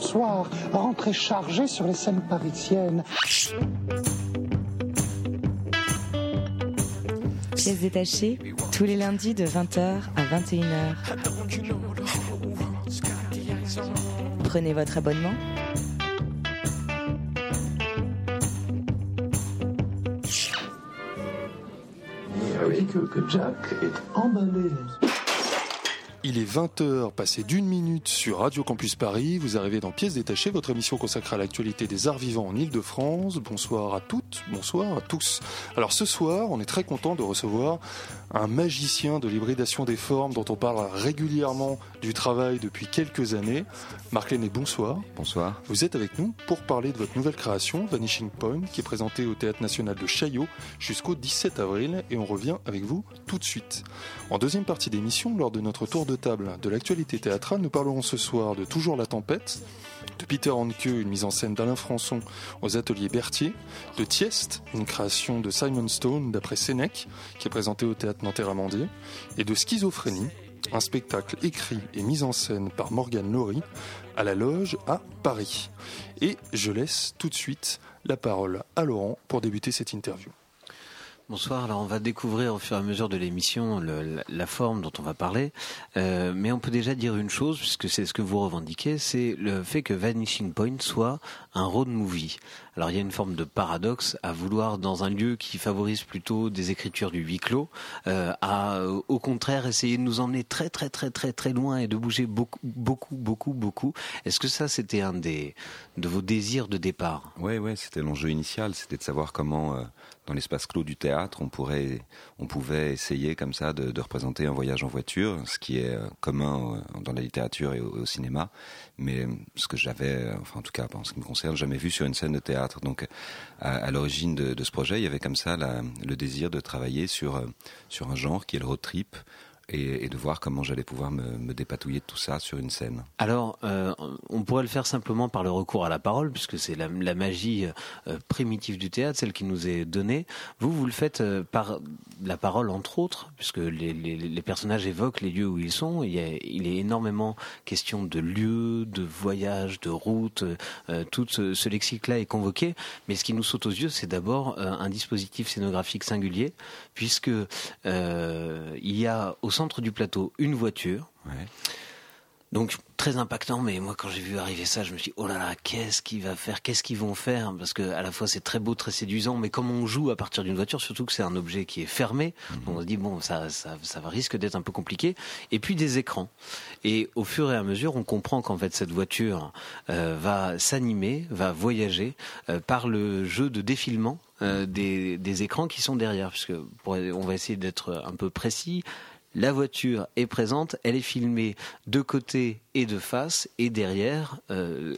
soir, rentré chargé sur les scènes parisiennes. Pièces détachées, tous les lundis de 20h à 21h. Prenez votre abonnement Oui, que, que Jack est emballé. Il est 20h, passé d'une minute sur Radio Campus Paris. Vous arrivez dans Pièces détachées, votre émission consacrée à l'actualité des arts vivants en Ile-de-France. Bonsoir à toutes, bonsoir à tous. Alors ce soir, on est très content de recevoir un magicien de l'hybridation des formes dont on parle régulièrement du travail depuis quelques années. Marc Lenné, bonsoir. Bonsoir. Vous êtes avec nous pour parler de votre nouvelle création, Vanishing Point, qui est présentée au Théâtre National de Chaillot jusqu'au 17 avril et on revient avec vous tout de suite. En deuxième partie d'émission, lors de notre tour de table de l'actualité théâtrale, nous parlerons ce soir de Toujours la tempête, de Peter Hanke, une mise en scène d'Alain Françon aux ateliers Berthier, de Tiest, une création de Simon Stone d'après Sénèque, qui est présentée au théâtre Nanterre-Amandier, et de Schizophrénie, un spectacle écrit et mis en scène par Morgane Laurie à la loge à Paris. Et je laisse tout de suite la parole à Laurent pour débuter cette interview. Bonsoir. Alors on va découvrir au fur et à mesure de l'émission la, la forme dont on va parler, Euh, mais on peut déjà dire une chose puisque c'est ce que vous revendiquez, c'est le fait que Vanishing Point soit un road movie. Alors il y a une forme de paradoxe à vouloir dans un lieu qui favorise plutôt des écritures du huis clos, euh, à euh, au contraire essayer de nous emmener très très très très très loin et de bouger beaucoup beaucoup beaucoup beaucoup. Est-ce que ça c'était un des de vos désirs de départ? Ouais, ouais, c'était l'enjeu initial, c'était de savoir comment, euh, dans l'espace clos du théâtre, on pourrait, on pouvait essayer comme ça de, représenter un voyage en voiture, ce qui est commun dans la littérature et au, au cinéma, mais ce que j'avais, enfin en tout cas en ce qui me concerne, jamais vu sur une scène de théâtre. Donc, à, l'origine de, ce projet, il y avait comme ça le désir de travailler sur euh, sur un genre qui est le road trip. Et, de voir comment j'allais pouvoir me, dépatouiller de tout ça sur une scène. Alors, euh, on pourrait le faire simplement par le recours à la parole, puisque c'est la, magie euh, primitive du théâtre, celle qui nous est donnée. Vous, vous le faites euh, par la parole, entre autres, puisque les, personnages évoquent les lieux où ils sont. Il, est énormément question de lieux, de voyages, de routes. tout ce, lexique-là est convoqué. Mais ce qui nous saute aux yeux, c'est d'abord un dispositif scénographique singulier, puisque il y a au centre du plateau une voiture. Ouais. Donc très impactant, mais moi quand j'ai vu arriver ça, je me suis dit oh là là, qu'est-ce qu'il va faire, qu'est-ce qu'ils vont faire? Parce que à la fois c'est très beau, très séduisant, mais comme on joue à partir d'une voiture, surtout que c'est un objet qui est fermé, on se dit bon ça ça ça risque d'être un peu compliqué. Et puis des écrans. Et au fur et à mesure, on comprend qu'en fait cette voiture euh, va s'animer, va voyager euh, par le jeu de défilement euh, des, des écrans qui sont derrière, puisque pour- on va essayer d'être un peu précis. La voiture est présente, elle est filmée de côté et de face, et derrière euh,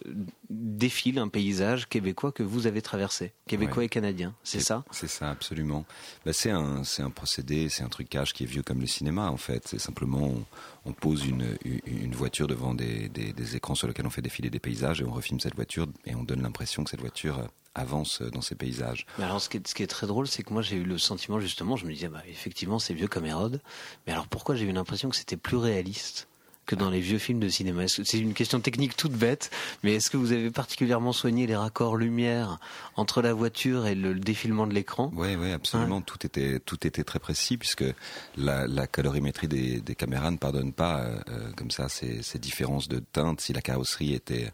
défile un paysage québécois que vous avez traversé, québécois Ouais. et canadien, c'est ça? C'est ça, absolument. Bah, c'est un, c'est un procédé, c'est un trucage qui est vieux comme le cinéma, en fait. C'est simplement, on, on pose une, une- voiture devant des, des- des écrans sur lesquels on fait défiler des paysages et on refilme cette voiture et on donne l'impression que cette voiture euh, avance dans ces paysages. Mais alors, ce qui est, ce qui est très drôle, c'est que moi, j'ai eu le sentiment, justement, je me disais, bah, effectivement, c'est vieux comme Hérode. Mais alors, pourquoi j'ai eu l'impression que c'était plus réaliste? Que dans les vieux films de cinéma C'est une question technique toute bête, mais est-ce que vous avez particulièrement soigné les raccords lumière entre la voiture et le, le défilement de l'écran? Oui, oui, absolument. Tout était tout était très précis puisque la, la colorimétrie des, des caméras ne pardonne pas euh, euh, comme ça ces, ces différences de teintes. Si la carrosserie était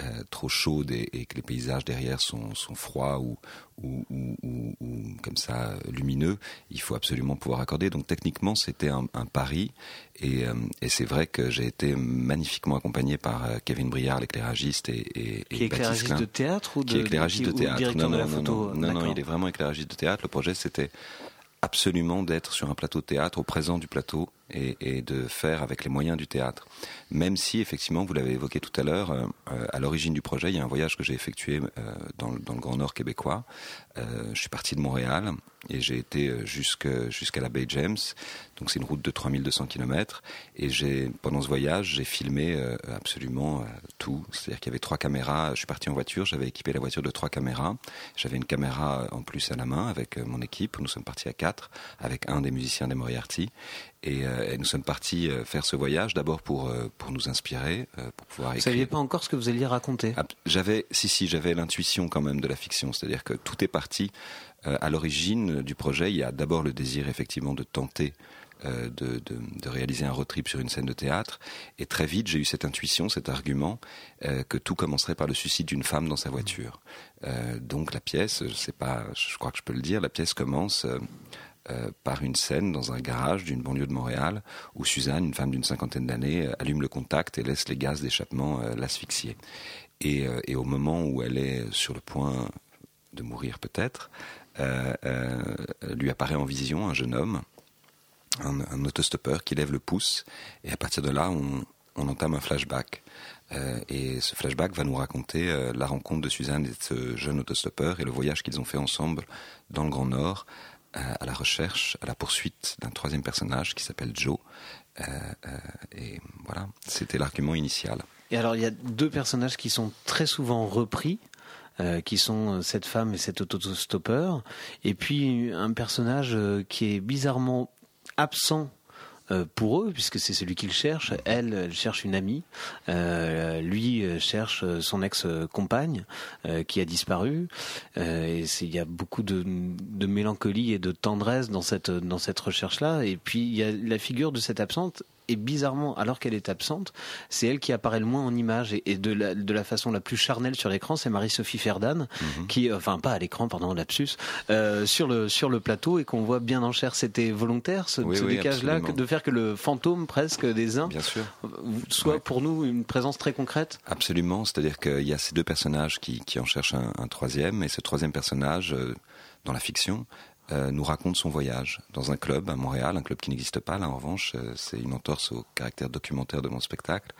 euh, trop chaude et, et que les paysages derrière sont, sont froids ou, ou, ou, ou- ou comme ça lumineux, il faut absolument pouvoir accorder. Donc techniquement, c'était un, un pari et, euh, et c'est vrai que j'ai été magnifiquement accompagné par euh, Kevin Briard, l'éclairagiste, et, et, Qui est éclairagiste Klein de théâtre ou de, qui est éclairagiste de théâtre. directeur Non, de la non, photo non, non, il est vraiment éclairagiste de théâtre. Le projet, c'était absolument d'être sur un plateau de théâtre, au présent du plateau, et, et de faire avec les moyens du théâtre. Même si, effectivement, vous l'avez évoqué tout à l'heure, euh, euh, à l'origine du projet, il y a un voyage que j'ai effectué euh, dans, le, dans le Grand Nord québécois. Euh, je suis parti de Montréal et j'ai été euh, jusqu'à la baie James. Donc c'est une route de 3200 km et j'ai pendant ce voyage j'ai filmé euh, absolument tout. C'est-à-dire qu'il y avait trois caméras. Je suis parti en voiture, j'avais équipé la voiture de trois caméras. J'avais une caméra en plus à la main avec mon équipe. Nous sommes partis à quatre avec un des musiciens des Moriarty et, nous sommes partis faire ce voyage d'abord pour pour nous inspirer, pour pouvoir. Vous saviez pas encore ce que vous alliez raconter? J'avais si si j'avais l'intuition quand même de la fiction, c'est-à-dire que tout est parti euh, à l'origine du projet, il y a d'abord le désir effectivement de tenter euh, de, réaliser un road trip sur une scène de théâtre. Et très vite, j'ai eu cette intuition, cet argument, euh, que tout commencerait par le suicide d'une femme dans sa voiture. donc la pièce, je sais pas, je crois que je peux le dire, la pièce commence par une scène dans un garage d'une banlieue de Montréal où Suzanne, une femme d'une cinquantaine d'années, allume le contact et laisse les gaz d'échappement l'asphyxier. Et, au moment où elle est sur le point de mourir peut-être, euh, euh, lui apparaît en vision un jeune homme, un, autostoppeur qui lève le pouce, et à partir de là, on, entame un flashback. Euh, et ce flashback va nous raconter la rencontre de Suzanne et de ce jeune autostoppeur et le voyage qu'ils ont fait ensemble dans le Grand Nord à la recherche, à la poursuite d'un troisième personnage qui s'appelle Joe. et voilà, c'était l'argument initial. Et alors, il y a deux personnages qui sont très souvent repris. Euh, qui sont euh, cette femme et cet autostoppeur, et puis un personnage euh, qui est bizarrement absent pour eux, puisque c'est celui qu'ils cherchent. Elle, elle cherche une amie. lui cherche son ex-compagne qui a disparu. et il y a beaucoup de, de, mélancolie et de tendresse dans cette dans cette recherche-là. Et puis il y a la figure de cette absente et bizarrement, alors qu'elle est absente, c'est elle qui apparaît le moins en image et, de, la, de la façon la plus charnelle sur l'écran, c'est Marie-Sophie Ferdan, mhm. qui, enfin pas à l'écran, pardon, lapsus, euh, sur le sur le plateau et qu'on voit bien en chair. C'était volontaire ce, décage-là, de faire que le fantôme presque des uns, bien sûr. soit pour nous une présence très concrète. Absolument, c'est-à-dire qu'il y a ces deux personnages qui, qui en cherchent un, un troisième et ce troisième personnage euh, dans la fiction euh, nous raconte son voyage dans un club à Montréal, un club qui n'existe pas. Là, en revanche, euh, c'est une entorse au caractère documentaire de mon spectacle.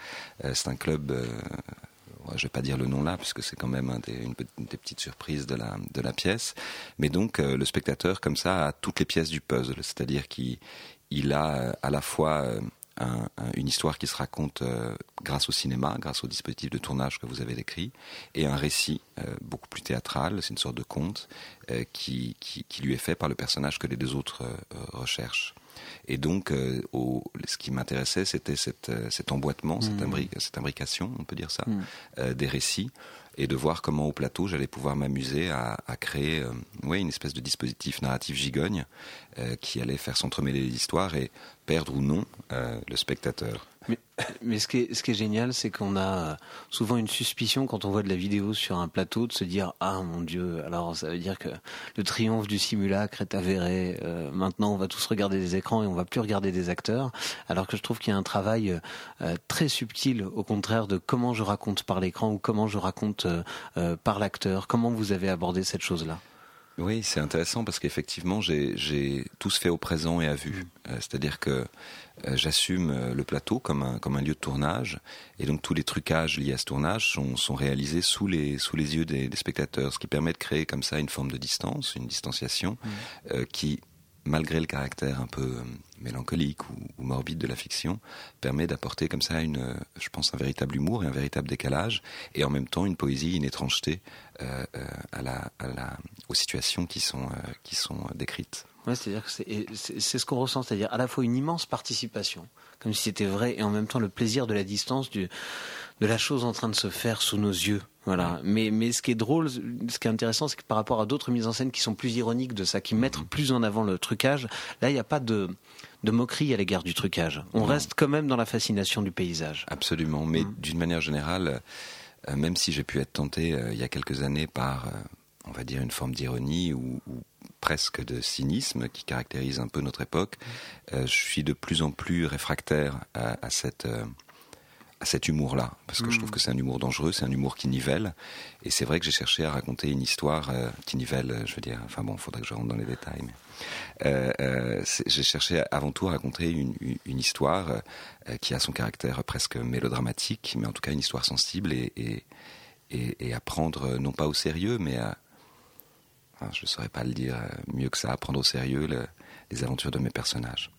Euh, c'est un club, je ne vais pas dire le nom là, puisque c'est quand même des, une, des petites surprises de la, de la pièce. Mais donc, le spectateur, comme ça, a toutes les pièces du puzzle. C'est-à-dire qu'il a à la fois une histoire qui se raconte euh, grâce au cinéma, grâce au dispositif de tournage que vous avez décrit, et un récit euh, beaucoup plus théâtral, c'est une sorte de conte euh, qui, qui, lui est fait par le personnage que les deux autres recherchent. Et donc, ce qui m'intéressait, c'était cet emboîtement, cette, mmh. cette, imbrication, on peut dire ça, mmh. des récits et de voir comment au plateau j'allais pouvoir m'amuser à, créer euh, une espèce de dispositif narratif gigogne euh, qui allait faire s'entremêler les histoires et perdre ou non euh, le spectateur. Mais, ce, qui est, ce qui est génial, c'est qu'on a souvent une suspicion quand on voit de la vidéo sur un plateau de se dire ah mon Dieu, alors ça veut dire que le triomphe du simulacre est avéré. Euh, maintenant, on va tous regarder des écrans et on va plus regarder des acteurs. Alors que je trouve qu'il y a un travail euh, très subtil, au contraire, de comment je raconte par l'écran ou comment je raconte euh, par l'acteur. Comment vous avez abordé cette chose-là? Oui, c'est intéressant parce qu'effectivement, j'ai tout se fait au présent et à vue. C'est-à-dire que euh, j'assume euh, le plateau comme un, comme un lieu de tournage, et donc tous les trucages liés à ce tournage sont, sont réalisés sous les, sous les yeux des, spectateurs, ce qui permet de créer comme ça une forme de distance, une distanciation, mmh. euh, qui, malgré le caractère un peu mélancolique ou, morbide de la fiction, permet d'apporter comme ça une, je pense, un véritable humour et un véritable décalage, et en même temps une poésie, une étrangeté à la, à la, aux situations qui sont, qui sont décrites c'est-à-dire que c'est ce qu'on ressent, c'est-à-dire à la fois une immense participation, comme si c'était vrai, et en même temps le plaisir de la distance du, de la chose en train de se faire sous nos yeux. Voilà. Mais, mais ce qui est drôle, ce qui est intéressant, c'est que par rapport à d'autres mises en scène qui sont plus ironiques de ça, qui mettent plus en avant le trucage, là, il n'y a pas de, de moquerie à l'égard du trucage. On reste quand même dans la fascination du paysage. Absolument. Mais mm. d'une manière générale, euh, même si j'ai pu être tenté euh, il y a quelques années par, euh, on va dire, une forme d'ironie ou, ou presque de cynisme qui caractérise un peu notre époque. Euh, je suis de plus en plus réfractaire à, cette euh, à cet humour-là, parce que je trouve hmm. que c'est un humour dangereux, c'est un humour qui nivelle, et c'est vrai que j'ai cherché à raconter une histoire euh, qui nivelle, je veux dire, enfin bon, il faudrait que je rentre dans les détails, mais j'ai cherché avant tout à raconter une, une histoire qui a son caractère presque mélodramatique, mais en tout cas une histoire sensible et, et, et, et à prendre non pas au sérieux, mais à, je ne saurais pas le dire mieux que ça, prendre au sérieux les aventures de mes personnages.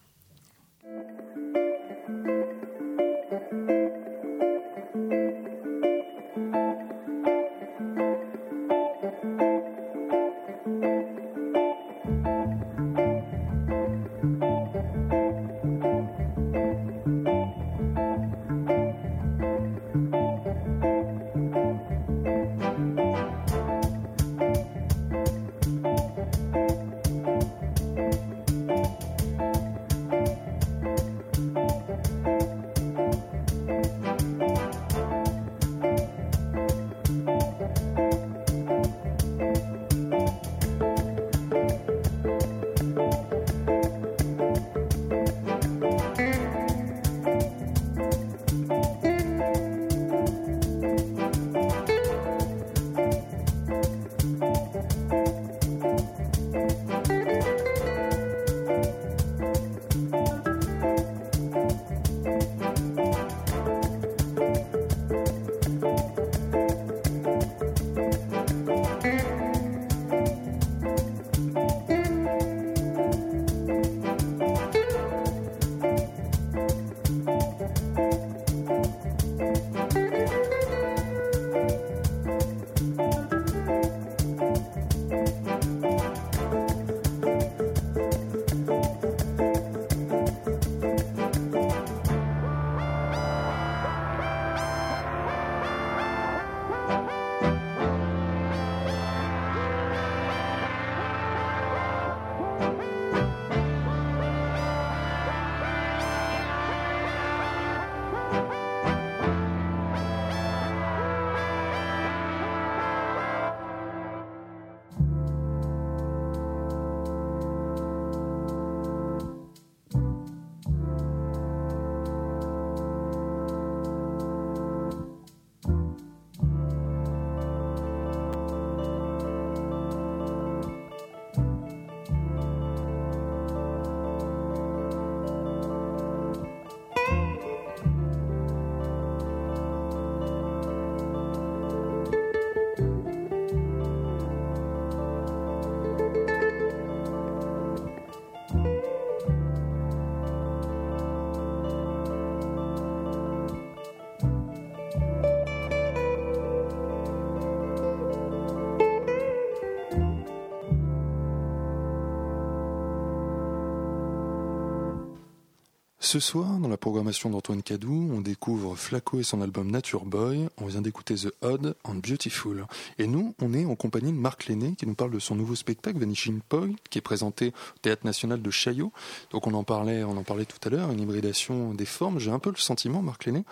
Ce soir, dans la programmation d'Antoine Cadou, on découvre Flaco et son album Nature Boy. On vient d'écouter The Odd and Beautiful. Et nous, on est en compagnie de Marc Lenné qui nous parle de son nouveau spectacle Vanishing Point qui est présenté au Théâtre National de Chaillot. Donc on en parlait, on en parlait tout à l'heure, une hybridation des formes. J'ai un peu le sentiment, Marc Lenné,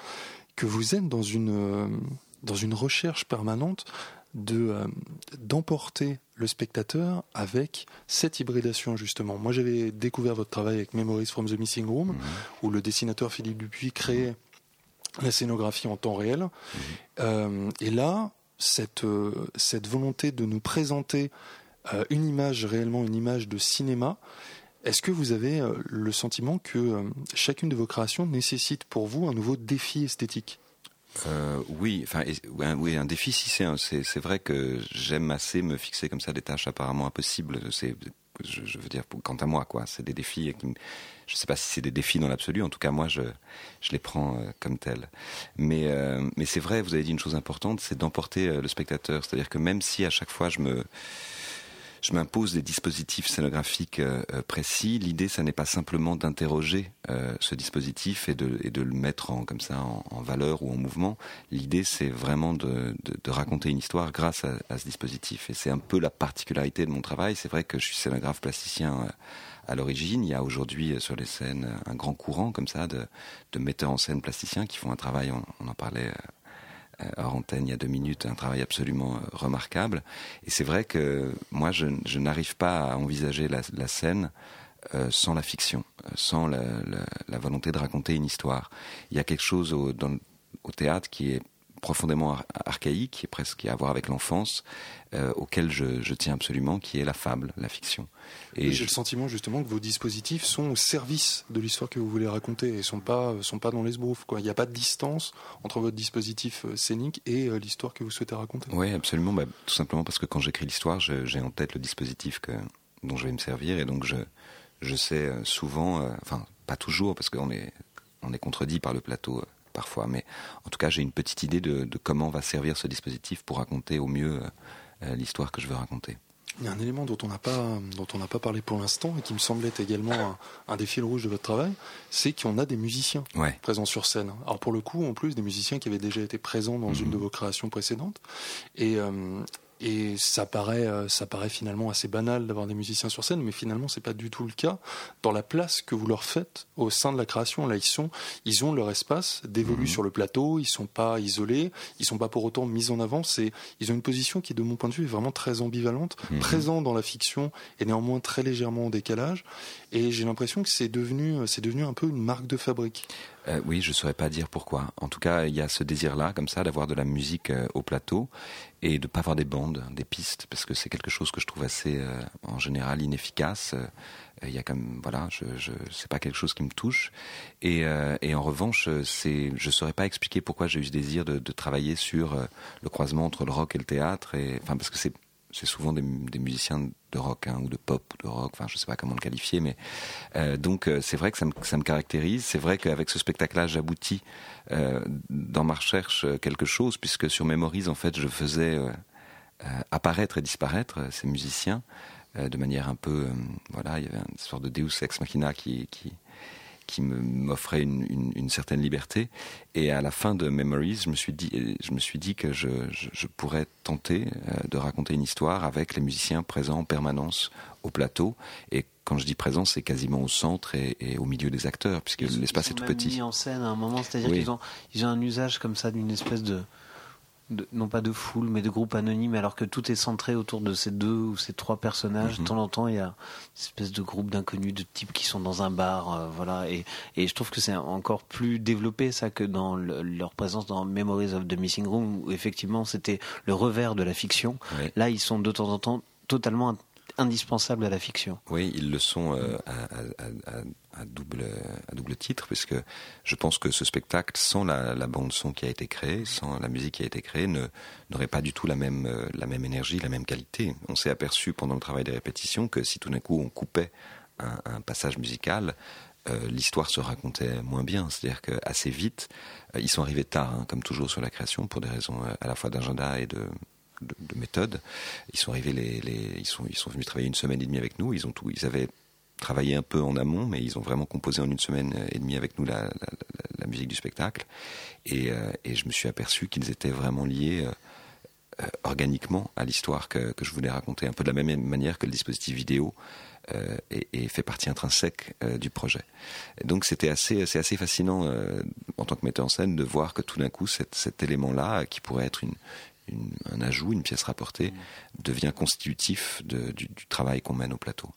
que vous êtes dans une, euh, dans une recherche permanente de euh, d'emporter le spectateur avec cette hybridation justement. Moi j'avais découvert votre travail avec Memories from the Missing Room mhm. où le dessinateur Philippe Dupuis créait la scénographie en temps réel. Mhm. Euh, et là, cette, euh, cette volonté de nous présenter une image réellement, une image de cinéma, est-ce que vous avez le sentiment que chacune de vos créations nécessite pour vous un nouveau défi esthétique? Euh, oui, enfin, oui, un défi, si c'est, c'est, vrai que j'aime assez me fixer comme ça des tâches apparemment impossibles. C'est, je, veux dire, quant à moi, quoi, c'est des défis. Qui, je sais pas si c'est des défis dans l'absolu. En tout cas, moi, je, je les prends euh, comme tels. Mais, euh, mais c'est vrai, vous avez dit une chose importante, c'est d'emporter le spectateur. C'est-à-dire que même si à chaque fois je me je m'impose des dispositifs scénographiques euh, euh, précis. L'idée, ça n'est pas simplement d'interroger euh, ce dispositif et de, le mettre en, comme ça en, valeur ou en mouvement. L'idée, c'est vraiment de, raconter une histoire grâce à, ce dispositif. Et c'est un peu la particularité de mon travail. C'est vrai que je suis scénographe plasticien à l'origine. Il y a aujourd'hui sur les scènes un grand courant comme ça de, metteurs en scène plasticiens qui font un travail, on, en parlait hors antenne il y a deux minutes, un travail absolument euh, remarquable. Et c'est vrai que moi, je, n'arrive pas à envisager la, scène euh, sans la fiction, sans la, volonté de raconter une histoire. Il y a quelque chose au théâtre qui est profondément archaïque, qui est presque à voir avec l'enfance, euh, auquel je, tiens absolument, qui est la fable, la fiction. Et j'ai le sentiment justement que vos dispositifs sont au service de l'histoire que vous voulez raconter et sont pas sont pas dans les Quoi. Il n'y a pas de distance entre votre dispositif euh, scénique et euh, l'histoire que vous souhaitez raconter. Oui, absolument. Bah, tout simplement parce que quand j'écris l'histoire, j'ai en tête le dispositif que, dont je vais me servir et donc je je sais souvent, enfin pas toujours parce qu'on est on est contredit par le plateau parfois, mais en tout cas j'ai une petite idée de, comment va servir ce dispositif pour raconter au mieux euh, l'histoire que je veux raconter. Il y a un élément dont on n'a pas dont on n'a pas parlé pour l'instant et qui me semblait également un, des fils rouges de votre travail, c'est qu'on a des musiciens présents sur scène. Alors pour le coup, en plus des musiciens qui avaient déjà été présents dans une mhm. de vos créations précédentes, et, euh, et ça paraît, euh, ça paraît finalement assez banal d'avoir des musiciens sur scène, mais finalement c'est pas du tout le cas dans la place que vous leur faites au sein de la création. Là, ils sont, ils ont leur espace d'évoluer mhm. sur le plateau. Ils sont pas isolés, ils sont pas pour autant mis en avant. C'est, ils ont une position qui, de mon point de vue, est vraiment très ambivalente, mhm. présent dans la fiction et néanmoins très légèrement en décalage. Et j'ai l'impression que c'est devenu, c'est devenu un peu une marque de fabrique. Euh, oui, je saurais pas dire pourquoi. En tout cas, il y a ce désir-là, comme ça, d'avoir de la musique euh, au plateau et de pas avoir des bandes, des pistes, parce que c'est quelque chose que je trouve assez, euh, en général, inefficace. Il y a comme voilà, je, je pas quelque chose qui me touche. Et, en revanche, je saurais pas expliquer pourquoi j'ai eu ce désir de, de travailler sur le croisement entre le rock et le théâtre. Enfin, parce que c'est c'est souvent des, musiciens de rock hein, ou de pop ou de rock, enfin je sais pas comment le qualifier, mais euh, donc euh, c'est vrai que ça me, caractérise. C'est vrai qu'avec ce spectacle-là, j'aboutis euh, dans ma recherche quelque chose, puisque sur Memories, en fait, je faisais apparaître et disparaître ces musiciens de manière un peu, voilà, il y avait une sorte de Deus ex machina qui, qui qui m'offrait une, une, certaine liberté. Et à la fin de Memories, je me suis dit, je me suis dit que je, je, pourrais tenter euh, de raconter une histoire avec les musiciens présents en permanence au plateau. Et quand je dis présent, c'est quasiment au centre et, au milieu des acteurs, puisque l'espace est tout petit. Mis en scène à un moment, c'est-à-dire qu'ils ont, ils ont un usage comme ça d'une espèce de non pas de foule, mais de groupe anonyme, alors que tout est centré autour de ces deux ou ces trois personnages. De mhm. temps en temps, il y a une espèce de groupe d'inconnus, de types qui sont dans un bar, euh, voilà. Et, et, je trouve que c'est encore plus développé ça que dans leur présence dans Memories of the Missing Room, où effectivement c'était le revers de la fiction. Là, ils sont de temps en temps totalement indispensables à la fiction. Oui, ils le sont euh, à, double, à double titre, parce que je pense que ce spectacle, sans la, bande son qui a été créée, sans la musique qui a été créée, n'aurait pas du tout la même, euh, la même énergie, la même qualité. On s'est aperçu pendant le travail des répétitions que si tout d'un coup on coupait un, passage musical, euh, l'histoire se racontait moins bien. C'est-à-dire qu'assez vite, ils sont arrivés tard, hein, comme toujours sur la création, pour des raisons à la fois d'agenda et de, de, méthode. Ils sont arrivés, les, ils sont, ils sont venus travailler une semaine et demie avec nous. Ils ont tout, ils avaient travaillé un peu en amont, mais ils ont vraiment composé en une semaine et demie avec nous la, la, musique du spectacle. Et, euh, et, je me suis aperçu qu'ils étaient vraiment liés euh, euh, organiquement à l'histoire que, que, je voulais raconter, un peu de la même manière que le dispositif vidéo. et, fait partie intrinsèque du projet. donc c'était assez, c'est assez fascinant en tant que metteur en scène de voir que tout d'un coup cet, cet élément-là, qui pourrait être une, un ajout, une pièce rapportée, devient constitutif du, travail qu'on mène au plateau.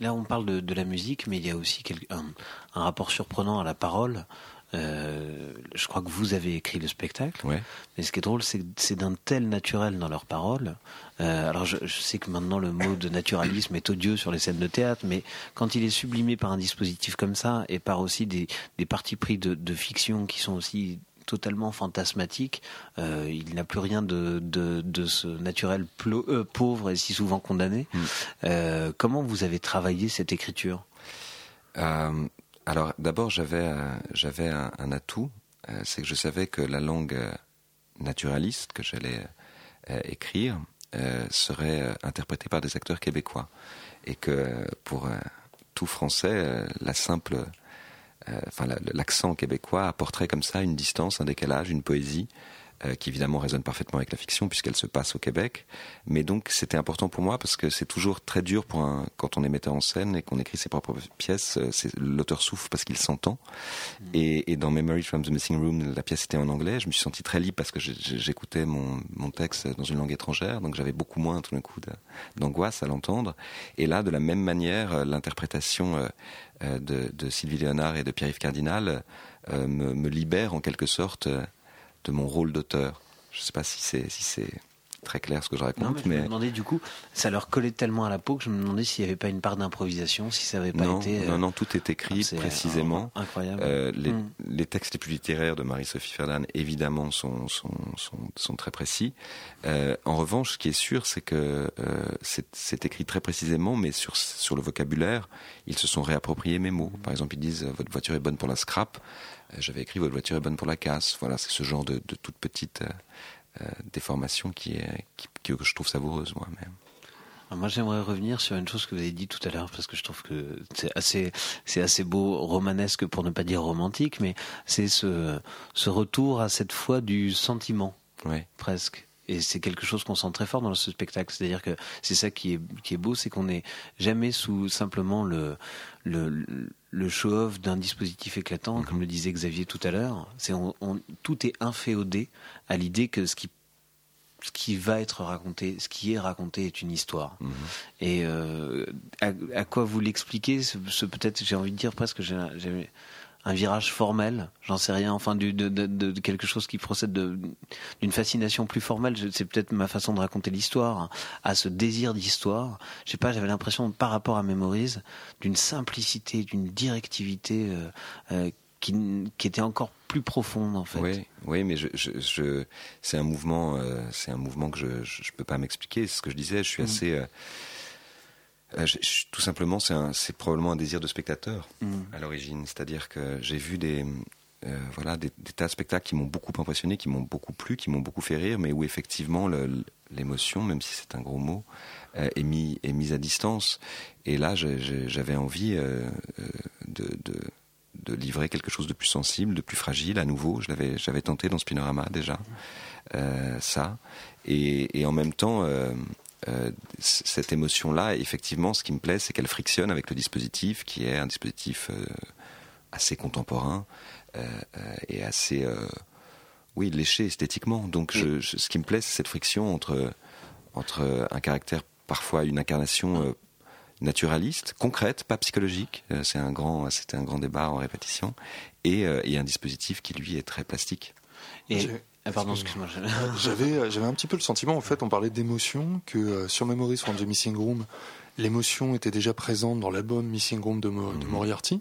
Là, on parle de, la musique, mais il y a aussi un, rapport surprenant à la parole. Euh, je crois que vous avez écrit le spectacle. Mais ce qui est drôle, c'est c'est d'un tel naturel dans leurs paroles. Euh, alors, je, sais que maintenant le mot de naturalisme est odieux sur les scènes de théâtre, mais quand il est sublimé par un dispositif comme ça et par aussi des, des partis pris de, de fiction qui sont aussi totalement fantasmatique. Euh, il n'a plus rien de, de, ce naturel euh, pauvre et si souvent condamné. Mm. Euh, comment vous avez travaillé cette écriture? Alors d'abord j'avais j'avais un, atout, c'est que je savais que la langue naturaliste que j'allais écrire serait interprétée par des acteurs québécois et que pour tout français la simple euh, enfin l'accent québécois apporterait comme ça une distance, un décalage, une poésie euh, qui évidemment résonne parfaitement avec la fiction puisqu'elle se passe au Québec. Mais donc c'était important pour moi parce que c'est toujours très dur pour un, quand on est metteur en scène et qu'on écrit ses propres pièces, euh, l'auteur souffre parce qu'il s'entend. Mm. Et, et, dans Memory from the Missing Room, la pièce était en anglais. Je me suis senti très libre parce que j'écoutais mon, mon texte dans une langue étrangère, donc j'avais beaucoup moins tout d'un coup d'angoisse à l'entendre. Et là, de la même manière, euh, l'interprétation de, de, Sylvie Léonard et de Pierre-Yves Cardinal me, me, libère en quelque sorte de mon rôle d'auteur. Je ne sais pas si c'est si c'est très clair ce que je raconte. Non, mais je me demandais du coup, ça leur collait tellement à la peau que je me demandais s'il n'y avait pas une part d'improvisation, si ça n'avait pas non, été. non, euh, non, tout est écrit précisément. incroyable. Euh, les, Mm. les textes les plus littéraires de Marie-Sophie Ferdan, évidemment, sont, sont, sont, sont très précis. Euh, en revanche, ce qui est sûr, c'est que euh, c'est écrit très précisément, mais sur, sur le vocabulaire, ils se sont réappropriés mes mots. Par exemple, ils disent Votre voiture est bonne pour la scrap. J'avais écrit Votre voiture est bonne pour la casse. Voilà, c'est ce genre de, de toute petite euh, euh, déformation qui qui, que je trouve savoureuse moi-même. Alors Moi, j'aimerais revenir sur une chose que vous avez dit tout à l'heure, parce que je trouve que c'est assez, c'est assez beau, romanesque pour ne pas dire romantique, mais c'est ce, ce retour à cette fois du sentiment, Ouais. presque. Et c'est quelque chose qu'on sent très fort dans ce spectacle. C'est-à-dire que c'est ça qui est, qui est beau, c'est qu'on n'est jamais sous simplement le, le, le show-off d'un dispositif éclatant, comme le disait Xavier tout à l'heure. C'est on, on- tout est inféodé à l'idée que ce qui ce qui va être raconté, ce qui est raconté est une histoire. Mhm. Et euh, à, à quoi vous l'expliquez ce, ce peut-être, j'ai envie de dire presque, j'ai j'ai un virage formel, j'en sais rien, enfin du, de, de- de quelque chose qui procède de- d'une fascination plus formelle. C'est peut-être ma façon de raconter l'histoire, hein, à ce désir d'histoire. Je sais pas, j'avais l'impression par rapport à Mémorise d'une simplicité, d'une directivité euh, euh, qui, qui était encore plus profonde en fait. Oui, oui, mais je, je, je- c'est un mouvement, euh, c'est un mouvement que je, je, je peux pas m'expliquer. C'est ce que je disais. Je suis Mm. assez, euh, je- je- tout simplement, c'est probablement un désir de spectateur Mm. à l'origine. C'est-à-dire que j'ai vu des, euh, voilà, des, des tas de spectacles qui m'ont beaucoup impressionné, qui m'ont beaucoup plu, qui m'ont beaucoup fait rire, mais où effectivement l'émotion, même si c'est un gros mot, euh, est, mis, est mise à distance. Et là, j'avais envie de, de, de livrer quelque chose de plus sensible, de plus fragile à nouveau. J'avais tenté dans Spinorama déjà ça, et, et en même temps. Euh, cette émotion-là, effectivement, ce qui me plaît, c'est qu'elle frictionne avec le dispositif, qui est un dispositif euh, assez contemporain euh, et assez, oui, léché esthétiquement. Donc, je- je- ce qui me plaît, c'est cette friction entre entre un caractère, parfois une incarnation euh, naturaliste, concrète, pas psychologique. C'est un grand, c'était un grand débat en répétition, et, et un dispositif qui lui est très plastique. Et ah, pardon, excuse-moi. J'avais, euh, j'avais un petit peu le sentiment, en fait, on parlait d'émotion, que euh, sur Memories from the Missing Room, l'émotion était déjà présente dans l'album Missing Room de, Mo- de Moriarty,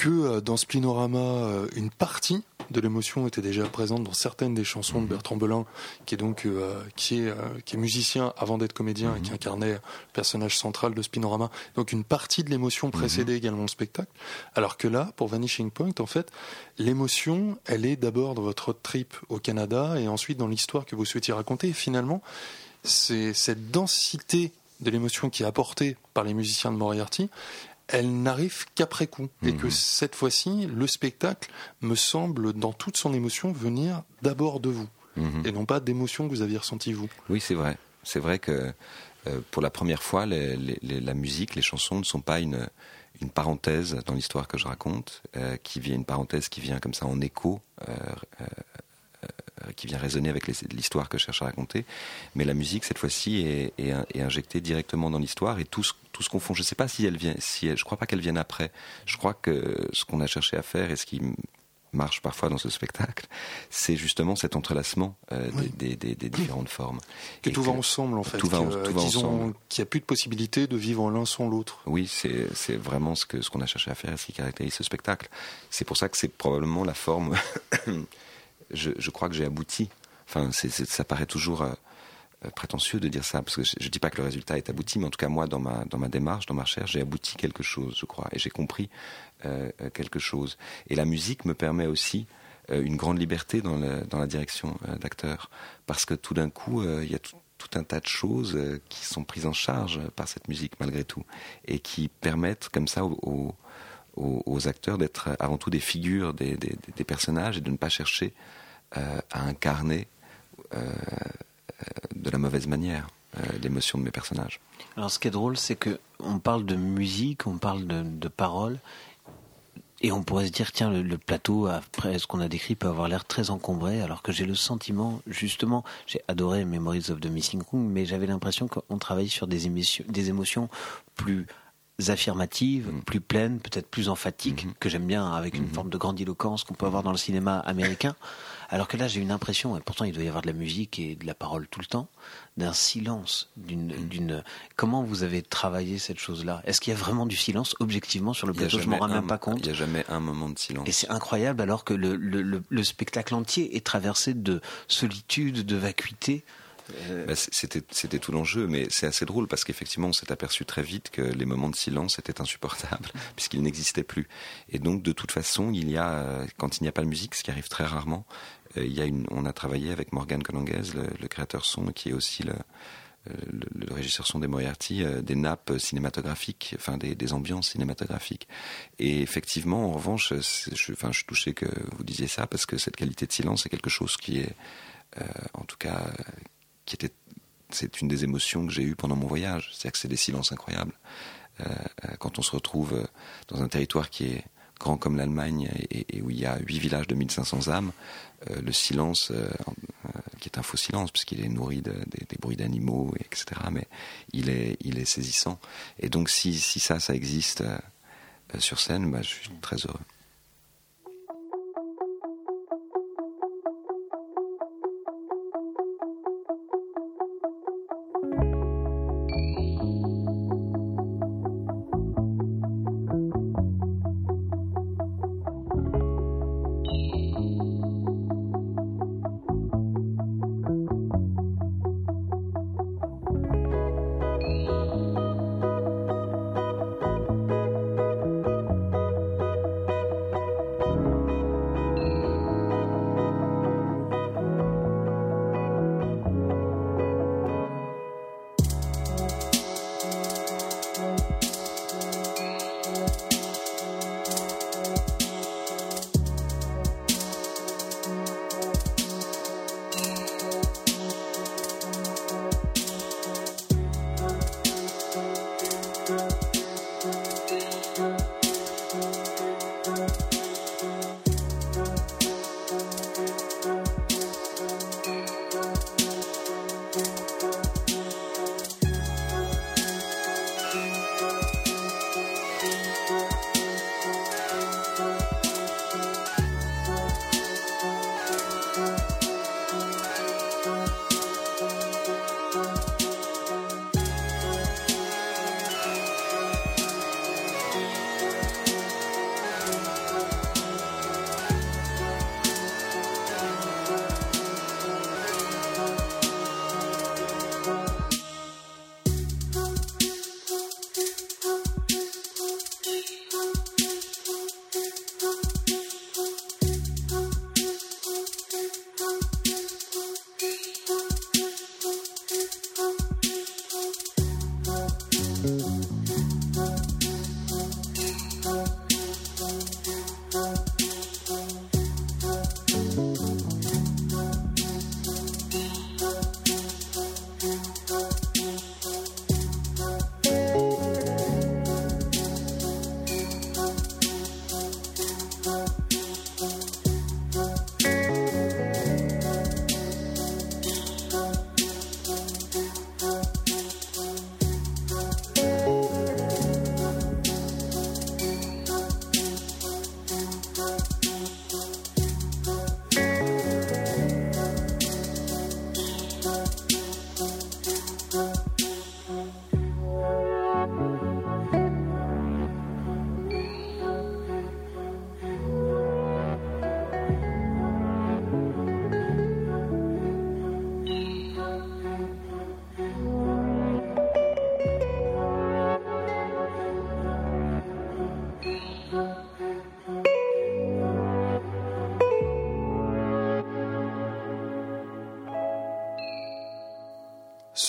que euh, dans Splinorama, euh, une partie de l'émotion était déjà présente dans certaines des chansons de Bertrand Belin, qui est donc euh, qui est euh, qui est musicien avant d'être comédien et qui incarnait le personnage central de Spinorama. Donc une partie de l'émotion précédait également le spectacle. Alors que là, pour Vanishing Point, en fait, l'émotion, elle est d'abord dans votre trip au Canada et ensuite dans l'histoire que vous souhaitiez raconter. Et finalement, c'est cette densité de l'émotion qui est apportée par les musiciens de Moriarty, elle n'arrive qu'après coup. Et que cette fois-ci, le spectacle me semble, dans toute son émotion, venir d'abord de vous. Mhm. Et non pas d'émotion que vous aviez ressentie vous. Oui, c'est vrai. C'est vrai que euh, pour la première fois, les- les- les- la musique, les chansons ne sont pas une, une parenthèse dans l'histoire que je raconte, euh, qui vient une parenthèse qui vient comme ça en écho, euh, qui vient résonner avec l'histoire que je cherche à raconter. Mais la musique, cette fois-ci, est, est, in- est injectée directement dans l'histoire et tout ce, tout ce qu'on fond. Je ne sais pas si elle vient, si elle, je crois pas qu'elle vienne après. Je crois que ce qu'on a cherché à faire et ce qui marche parfois dans ce spectacle, c'est justement cet entrelacement euh, Oui. des, des- des différentes formes. Que Et tout va ensemble, en fait. tout va tout ensemble. qu'il n'y a plus de possibilité de vivre l'un sans l'autre. Oui, c'est vraiment ce qu'on a cherché à faire, et ce qui caractérise ce spectacle. C'est pour ça que c'est probablement la forme. Je, crois que j'ai abouti. Enfin, ça paraît toujours euh, euh, prétentieux de dire ça, parce que je, je dis pas que le résultat est abouti, mais en tout cas moi, dans ma dans ma démarche, dans ma recherche, j'ai abouti quelque chose, je crois, et j'ai compris euh, quelque chose. Et la musique me permet aussi une grande liberté dans, le- dans la direction d'acteur, parce que tout d'un coup, il y a tout, un tas de choses qui sont prises en charge par cette musique malgré tout, et qui permettent comme ça aux, aux- aux- acteurs d'être avant tout des figures des, personnages et de ne pas chercher euh, à incarner euh, euh, de la mauvaise manière l'émotion de mes personnages. Alors, ce qui est drôle, c'est que on parle de musique, on parle de, paroles, et on pourrait se dire, tiens, le, plateau, après ce qu'on a décrit, peut avoir l'air très encombré, alors que j'ai le sentiment, justement, j'ai adoré Memories of the Missing Room, mais j'avais l'impression qu'on travaille sur des émotions plus affirmative, plus pleine, peut-être plus emphatique, que j'aime bien, avec une forme de grandiloquence qu'on peut avoir dans le cinéma américain. Alors que là, j'ai une impression, et pourtant il doit y avoir de la musique et de la parole tout le temps, d'un silence, d'une, d'une. Comment vous avez travaillé cette chose-là? Est-ce qu'il y a vraiment du silence objectivement sur le plateau? Je m'en rends même pas compte. Il n'y a jamais un moment de silence. Et c'est incroyable alors que le, le, le, le spectacle entier est traversé de solitude, de vacuité. C- c'était tout l'enjeu, mais c'est assez drôle parce qu'effectivement, on s'est aperçu très vite que les moments de silence étaient insupportables puisqu'ils n'existaient plus. Et donc, de toute façon, il y a, euh, quand il n'y a pas de musique, ce qui arrive très rarement, euh, il y a une, on a travaillé avec Morgan Colonguez, le, créateur son, qui est aussi le, le, le régisseur son des Moriarty, des nappes cinématographiques, enfin des, ambiances cinématographiques. Et effectivement, en revanche, je, suis touché que vous disiez ça parce que cette qualité de silence est quelque chose qui est, en tout cas, c'est une des émotions que j'ai eues pendant mon voyage. C'est-à-dire que c'est des silences incroyables. Euh, euh, quand on se retrouve euh, dans un territoire qui est grand comme l'Allemagne et, où il y a huit villages de 1500 âmes, le silence, qui est un faux silence puisqu'il est nourri de- des- bruits d'animaux, et etc. Mais il est, saisissant. Et donc si, ça, ça existe sur scène, bah, je suis très heureux.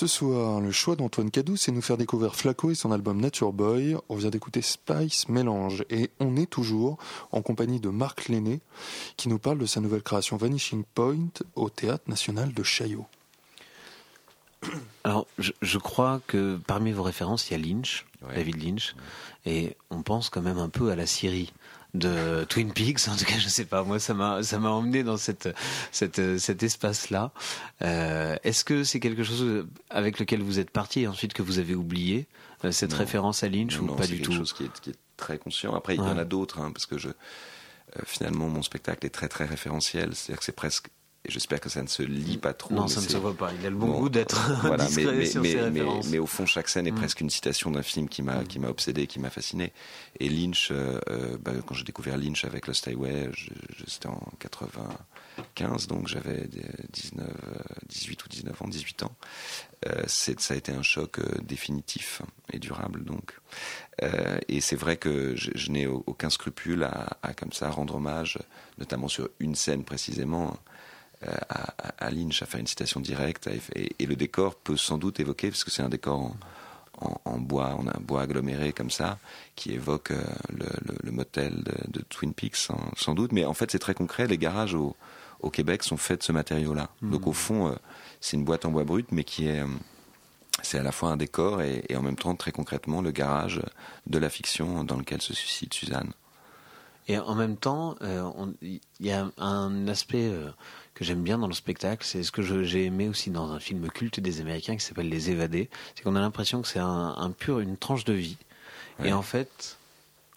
Ce soir, le choix d'Antoine Cadou, c'est nous faire découvrir Flaco et son album Nature Boy. On vient d'écouter Spice Mélange et on est toujours en compagnie de Marc Lenné qui nous parle de sa nouvelle création Vanishing Point au Théâtre National de Chaillot. Alors, je, je crois que parmi vos références, il y a Lynch, Ouais. David Lynch, et on pense quand même un peu à la Syrie de Twin Peaks. En tout cas, je sais pas. Moi, ça m'a ça m'a emmené dans cette, cette cet espace-là. Euh, Est-ce que c'est quelque chose avec lequel vous êtes parti et ensuite que vous avez oublié euh, cette Non. référence à Lynch Non, ou non, pas c'est du quelque tout chose qui est, qui est très conscient. Après, il y en a d'autres, hein, parce que je, euh, finalement, mon spectacle est très très référentiel. C'est-à-dire que c'est presque, j'espère que ça ne se lit pas trop. Non, ça ne se voit pas. Il a le bon, Bon, goût d'être voilà, mais, discret mais, sur mais, ses mais- références. mais au fond, chaque scène est Mm. presque une citation d'un film qui m'a qui m'a obsédé, qui m'a fasciné. Et Lynch, euh, euh, bah, quand j'ai découvert Lynch avec Lost Highway, c'était en 95, donc j'avais des 19, euh, 18 ou 19 ans, 18 ans. Euh, c'est- ça a été un choc euh, définitif et durable, donc. Euh, et c'est vrai que je, je n'ai au- aucun scrupule à, à comme ça rendre hommage, notamment sur une scène précisément euh, à, à- à Lynch, à faire une citation directe. Et, et le décor peut sans doute évoquer, parce que c'est un décor en, en- en bois, on a un bois aggloméré comme ça, qui évoque euh, le, le- le motel de, de Twin Peaks sans, sans doute. Mais en fait, c'est très concret. Les garages au, au Québec sont faits de ce matériau-là. Donc au fond, euh, c'est une boîte en bois brut, mais qui est euh, c'est à la fois un décor et, et en même temps très concrètement le garage de la fiction dans lequel se suscite Suzanne. Et en même temps, euh, il y a un aspect euh, que j'aime bien dans le spectacle, c'est ce que j'ai aimé aussi dans un film culte des Américains qui s'appelle Les Évadés, c'est qu'on a l'impression que c'est un, un pur, une tranche de vie. Ouais. Et en fait,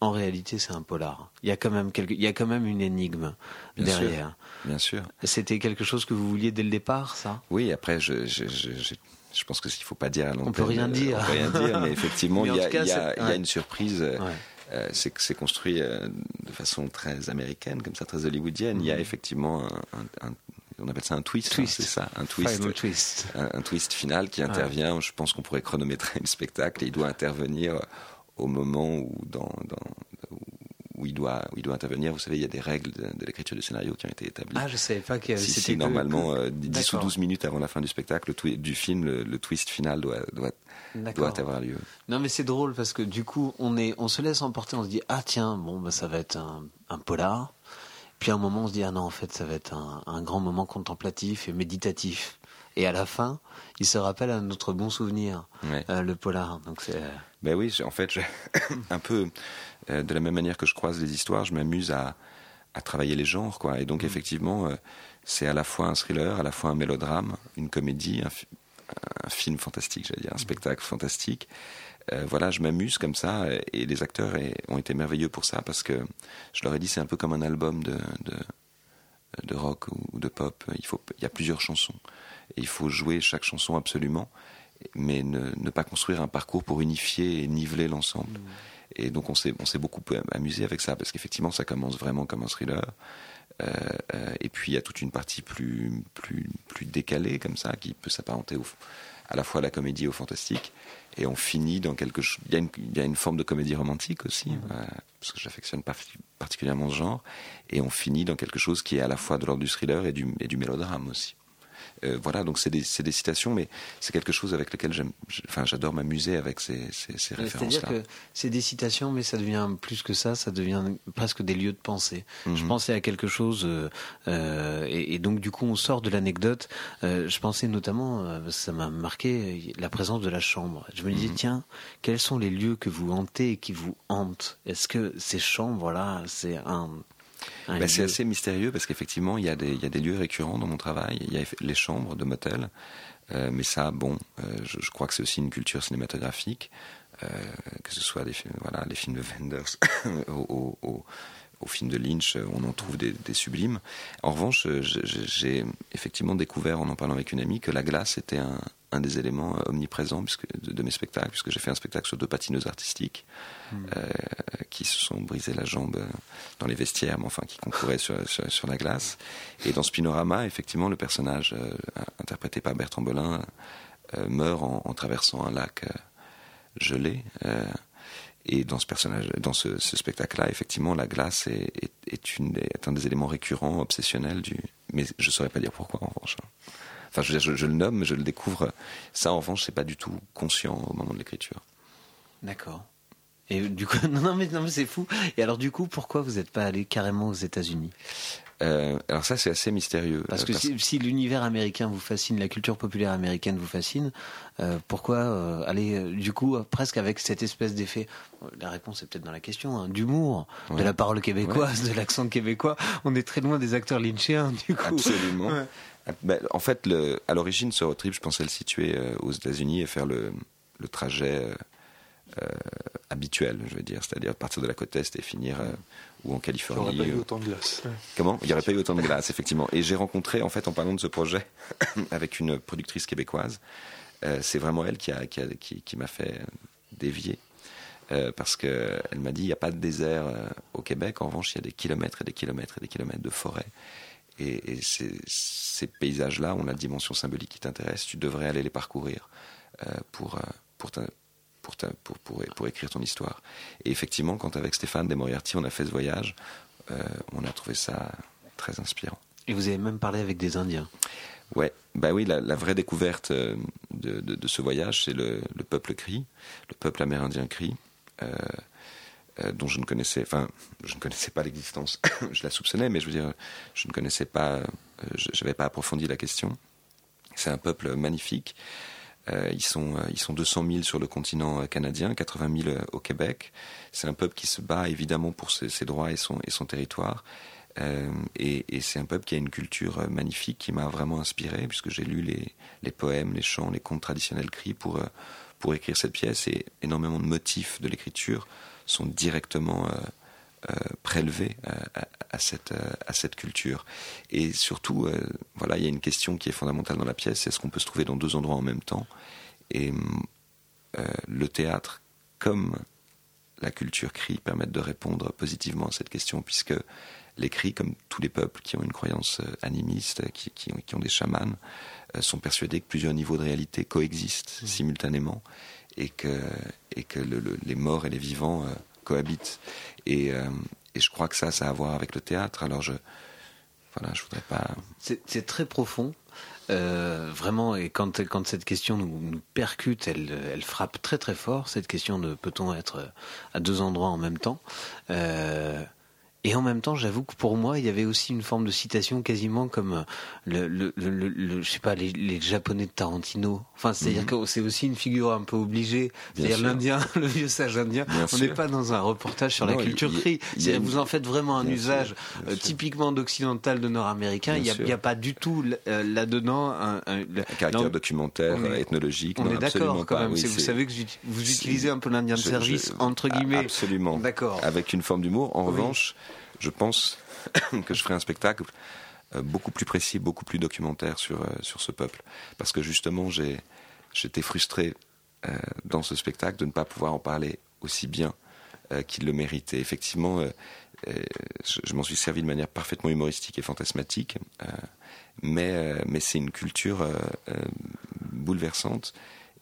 en réalité, c'est un polar. Il y a quand même quelque, il y a quand même une énigme Bien derrière. Bien sûr. C'était quelque chose que vous vouliez dès le départ, ça? Oui, après, je, je, je, je, pense que qu'il faut pas dire à l'antenne. peut rien euh, dire. On peut rien dire, mais effectivement, il y y a- y une surprise. euh, Ouais. Euh, c'est construit euh, de façon très américaine, comme ça, très hollywoodienne. Il y a effectivement un, un- un- on appelle ça un twist, hein, c'est ça, un twist, Final twist. un, un twist final qui intervient. Je pense qu'on pourrait chronométrer le spectacle et il doit intervenir au moment où dans, dans- où il doit où il doit intervenir. Vous savez, il y a des règles de, de l'écriture du scénario qui ont été établies. Ah, je savais pas qu'il y avait Si, c'était si, que- normalement, que- euh, 10 ou D'accord. 12 minutes avant la fin du spectacle, le du film, le, le twist final doit, doit, D'accord. doit avoir lieu. Non mais c'est drôle parce que du coup on est on se laisse emporter, on se dit ah tiens bon bah ça va être un, un polar. Puis à un moment on se dit ah non en fait ça va être un, un grand moment contemplatif et méditatif. Et à la fin il se rappelle à notre bon souvenir Ouais. euh, le polar. Donc c'est Ben oui, en fait, je- un peu euh, de la même manière que je croise les histoires, je m'amuse à, à travailler les genres, quoi. Et donc, effectivement, euh, c'est à la fois un thriller, à la fois un mélodrame, une comédie, un, fi- un film fantastique, j'allais dire, un spectacle fantastique. Euh, voilà, je m'amuse comme ça, et- les acteurs ont été merveilleux pour ça, parce que je leur ai dit, c'est un peu comme un album de, de, de rock ou, ou de pop. Il, faut, il y a plusieurs chansons, et il faut jouer chaque chanson absolument mais ne, ne pas construire un parcours pour unifier et niveler l'ensemble. Et donc on s'est on s'est beaucoup amusé avec ça parce qu'effectivement ça commence vraiment comme un thriller. Euh, euh, et puis il y a toute une partie plus plus plus décalée comme ça qui peut s'apparenter au, à la fois à la comédie et au fantastique. Et on finit dans quelque chose. Il y a une il y a une forme de comédie romantique aussi euh, parce que j'affectionne parti- particulièrement ce genre. Et on finit dans quelque chose qui est à la fois de l'ordre du thriller et du et du mélodrame aussi. Euh, voilà, donc c'est des, des citations, mais c'est quelque chose avec lequel j'aime, j'- enfin, j'adore m'amuser avec ces, ces, ces c'est-à-dire références-là. que c'est des citations mais ça devient plus que ça, ça devient presque des lieux de pensée. Je Mhm. pensais à quelque chose euh, euh, et, et donc du coup on sort de l'anecdote. Euh, je pensais notamment, ça m'a marqué, la présence de la chambre. Je me disais Mhm. tiens, quels sont les lieux que vous hantez et qui vous hantent? Est-ce que ces chambres-là, c'est un, un Bah, c'est assez mystérieux parce qu'effectivement, il y, a des, il y a des lieux récurrents dans mon travail. Il y a les chambres de motel. Euh, mais ça, bon, euh, je, je crois que c'est aussi une culture cinématographique. Euh, que ce soit les, films- voilà, les films de Wenders au, au, au- au film de Lynch, euh, on en trouve des, des sublimes. En revanche, euh, j'ai effectivement découvert, en en parlant avec une amie, que la glace était un, un des éléments euh, omniprésents puisque, de, de mes spectacles, puisque j'ai fait un spectacle sur deux patineuses artistiques euh, qui se sont brisé la jambe dans les vestiaires, mais enfin qui concouraient sur, sur, sur la glace. Et dans Spinorama, effectivement, le personnage euh, interprété par Bertrand Belin euh, meurt en, en traversant un lac gelé. Et dans ce personnage, dans ce, spectacle-là, effectivement, la glace est, un des éléments récurrents, obsessionnels du. Mais je saurais pas dire pourquoi en revanche. hein. Enfin, je, je, je le nomme, mais je le découvre. Ça, en revanche, c'est pas du tout conscient au moment de l'écriture. D'accord. Et du coup, non mais, non, mais c'est fou. Et alors, du coup, pourquoi vous n'êtes pas allé carrément aux États-Unis? Euh, alors ça, c'est assez mystérieux. Parce Euh, que si, si l'univers américain vous fascine, la culture populaire américaine vous fascine, euh, pourquoi euh, aller du coup presque avec cette espèce d'effet La réponse est peut-être dans la question hein, d'humour, de la parole québécoise, de l'accent québécois. On est très loin des acteurs lynchéens du coup. Absolument. Ouais. Ah, ben, en fait, le, à l'origine, ce road trip, je pensais le situer aux États-Unis et faire le, le trajet euh, euh, habituel, je veux dire, c'est-à-dire partir de la côte est et finir euh, ou en Californie. pas eu ou- autant de glace. Comment? Il n'y aurait pas eu autant de glace, effectivement. Et j'ai rencontré, en fait, en parlant de ce projet, avec une productrice québécoise, euh, c'est vraiment elle qui a- qui qui- qui m'a fait dévier. Euh, parce qu'elle m'a dit il n'y a pas de désert euh, au Québec, en revanche, il y a des kilomètres et des kilomètres et des kilomètres de forêt. Et, et ces, ces paysages-là ont la dimension symbolique qui t'intéresse, tu devrais aller les parcourir euh, pour, euh, pour, pour, ta- pour, pour, pour écrire ton histoire. Et effectivement, quand avec Stéphane Desmoriarty, on a fait ce voyage, euh, on a trouvé ça très inspirant. Et vous avez même parlé avec des Indiens. Ouais, bah oui, la, la vraie découverte euh, de, de- de ce voyage, c'est le, le peuple Cri, le peuple amérindien Cri, euh, euh, dont je ne connaissais, enfin, je ne connaissais pas l'existence. je la soupçonnais, mais je veux dire, je ne connaissais pas, je n'avais pas approfondi la question. C'est un peuple magnifique. Euh, ils sont euh, ils sont 200 000 sur le continent euh, canadien, 80 000 euh, au Québec. C'est un peuple qui se bat évidemment pour ses, droits et son et son territoire. Et c'est un peuple qui a une culture magnifique qui m'a vraiment inspiré puisque j'ai lu les les poèmes, les chants, les contes traditionnels cris pour pour écrire cette pièce et énormément de motifs de l'écriture sont directement euh, prélevés euh, à, à cette euh, à cette culture. Et surtout, euh, voilà, il y a une question qui est fondamentale dans la pièce c'est est-ce qu'on peut se trouver dans deux endroits en même temps Et euh, le théâtre, comme la culture cri, permettent de répondre positivement à cette question, puisque les cris, comme tous les peuples qui ont une croyance euh, animiste, qui, qui ont, qui ont des chamans, euh, sont persuadés que plusieurs niveaux de réalité coexistent simultanément et que, et que le- le- les morts et les vivants euh, cohabitent. Et, euh, et je crois que ça, ça a à voir avec le théâtre. Alors je, voilà, je voudrais pas. C'est très profond. Euh, vraiment, et quand, cette question nous, percute, elle, elle frappe très très fort, cette question de peut-on être à deux endroits en même temps? Euh, Et en même temps, j'avoue que pour moi, il y avait aussi une forme de citation quasiment comme le, le, le, le- le- je sais pas, les, les Japonais de Tarantino. Enfin, c'est-à-dire que c'est aussi une figure un peu obligée. C'est-à-dire l'Indien, le vieux sage indien. Bien On n'est pas dans un reportage sur Non, la culture cri. C'est-à-dire vous en faites vraiment un usage sûr, euh, typiquement d'occidental, de nord-américain. Il n'y a, pas du tout euh, là-dedans un, un- caractère non, documentaire, on est- ethnologique. on non, est d'accord quand même. Oui, vous savez que vous utilisez un peu l'indien de service je- entre guillemets. Absolument. D'accord. Avec une forme d'humour. En Oui. revanche, je pense que je ferai un spectacle euh, beaucoup plus précis, beaucoup plus documentaire sur, euh, sur ce peuple. Parce que justement, j'étais frustré euh, dans ce spectacle de ne pas pouvoir en parler aussi bien qu'il le méritait. Effectivement, je, je m'en suis servi de manière parfaitement humoristique et fantasmatique, mais, mais c'est une culture bouleversante.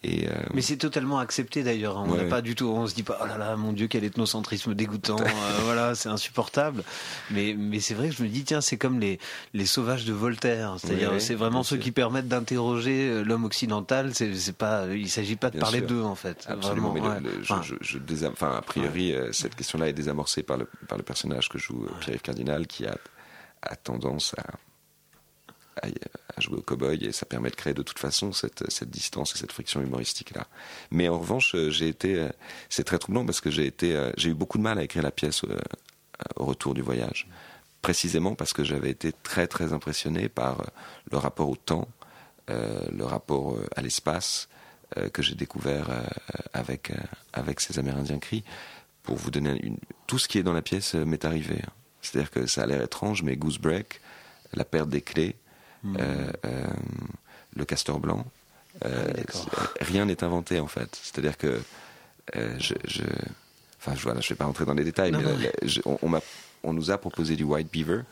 Et, euh, Mais c'est totalement accepté d'ailleurs. hein. On Ouais. n'a pas du tout, on se dit pas oh là là mon Dieu quel ethnocentrisme dégoûtant. euh, voilà, c'est insupportable. Mais mais c'est vrai que je me dis tiens c'est comme les les sauvages de Voltaire. C'est-à-dire Oui, c'est vraiment ceux sûr. qui permettent d'interroger euh, l'homme occidental. C'est pas, il s'agit pas de Bien parler d'eux en fait. Absolument, Vraiment, mais le- ouais. le- je, Enfin, je- je désam- enfin, a priori, cette question-là est désamorcée par le, par le personnage que joue Pierre-Yves Cardinal, qui a, a tendance à, à, à jouer au cow-boy, et ça permet de créer de toute façon cette, distance et cette friction humoristique-là. Mais en revanche, euh, j'ai été, euh, c'est très troublant parce que j'ai été, euh, j'ai eu beaucoup de mal à écrire la pièce au retour du voyage. Précisément parce que j'avais été très très impressionné par le rapport au temps, le rapport à l'espace que j'ai découvert avec, avec ces Amérindiens cris. Pour vous donner une... Tout ce qui est dans la pièce m'est arrivé. C'est-à-dire que ça a l'air étrange, mais Goose Break, la perte des clés, euh, euh, le castor blanc, euh, Ah c'est- rien n'est inventé en fait. C'est-à-dire que euh, je, je, enfin, je, voilà, je vais pas rentrer dans les détails, Non, mais non, la- mais- la- je- on, on m'a- on nous a proposé du white beaver.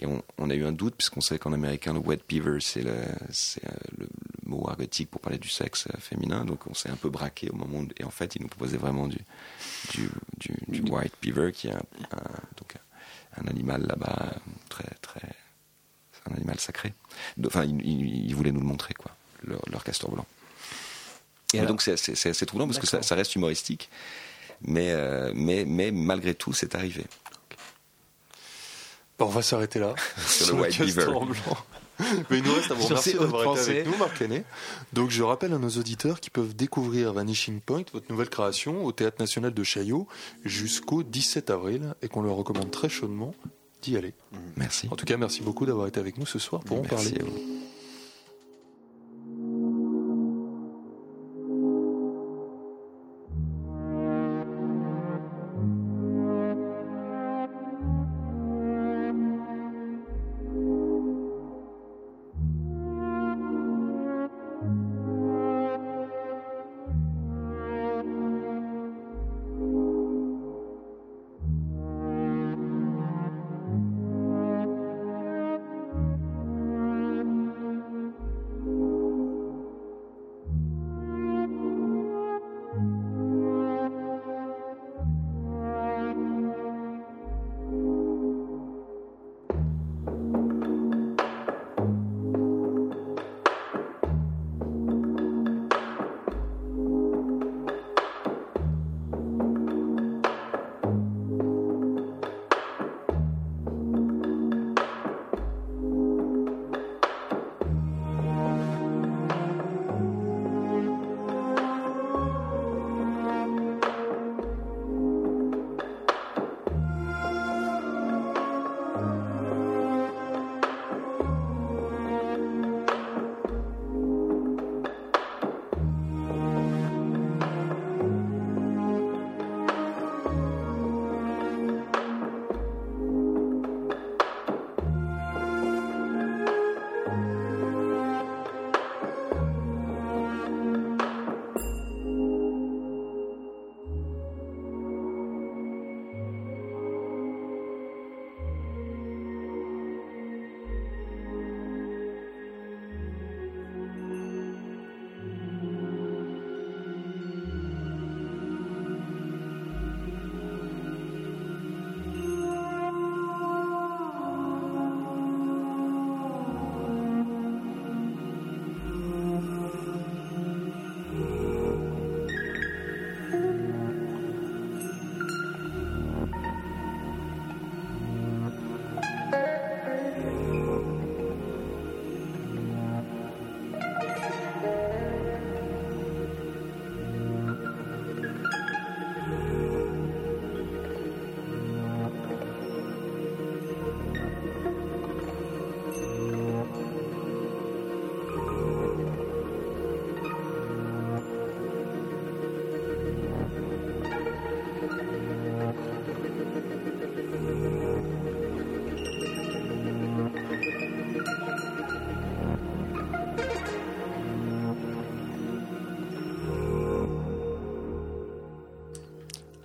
Et on, on a eu un doute, puisqu'on sait qu'en américain, le wet beaver, c'est le, c'est, euh, le, le mot argotique pour parler du sexe euh, féminin. Donc on s'est un peu braqué au moment où. Et en fait, ils nous proposaient vraiment du, du, du, du white beaver, qui est un, un- donc un, un animal là-bas euh, très, très. C'est un animal sacré. Enfin, ils, ils voulaient nous le montrer, quoi, leur, leur castor blanc. Et donc c'est assez troublant parce que ça, reste humoristique. Mais, euh, mais, mais malgré tout, c'est arrivé. Bon, on va s'arrêter là. Sur le White Beaver. castor blanc. Mais il nous reste à vous Sur remercier d'avoir été avec nous, Marc Lenné. Donc, je rappelle à nos auditeurs qui peuvent découvrir Vanishing Point, votre nouvelle création, au Théâtre National de Chaillot, jusqu'au 17 avril, et qu'on leur recommande très chaudement d'y aller. Merci. En tout cas, merci beaucoup d'avoir été avec nous ce soir pour en Merci parler.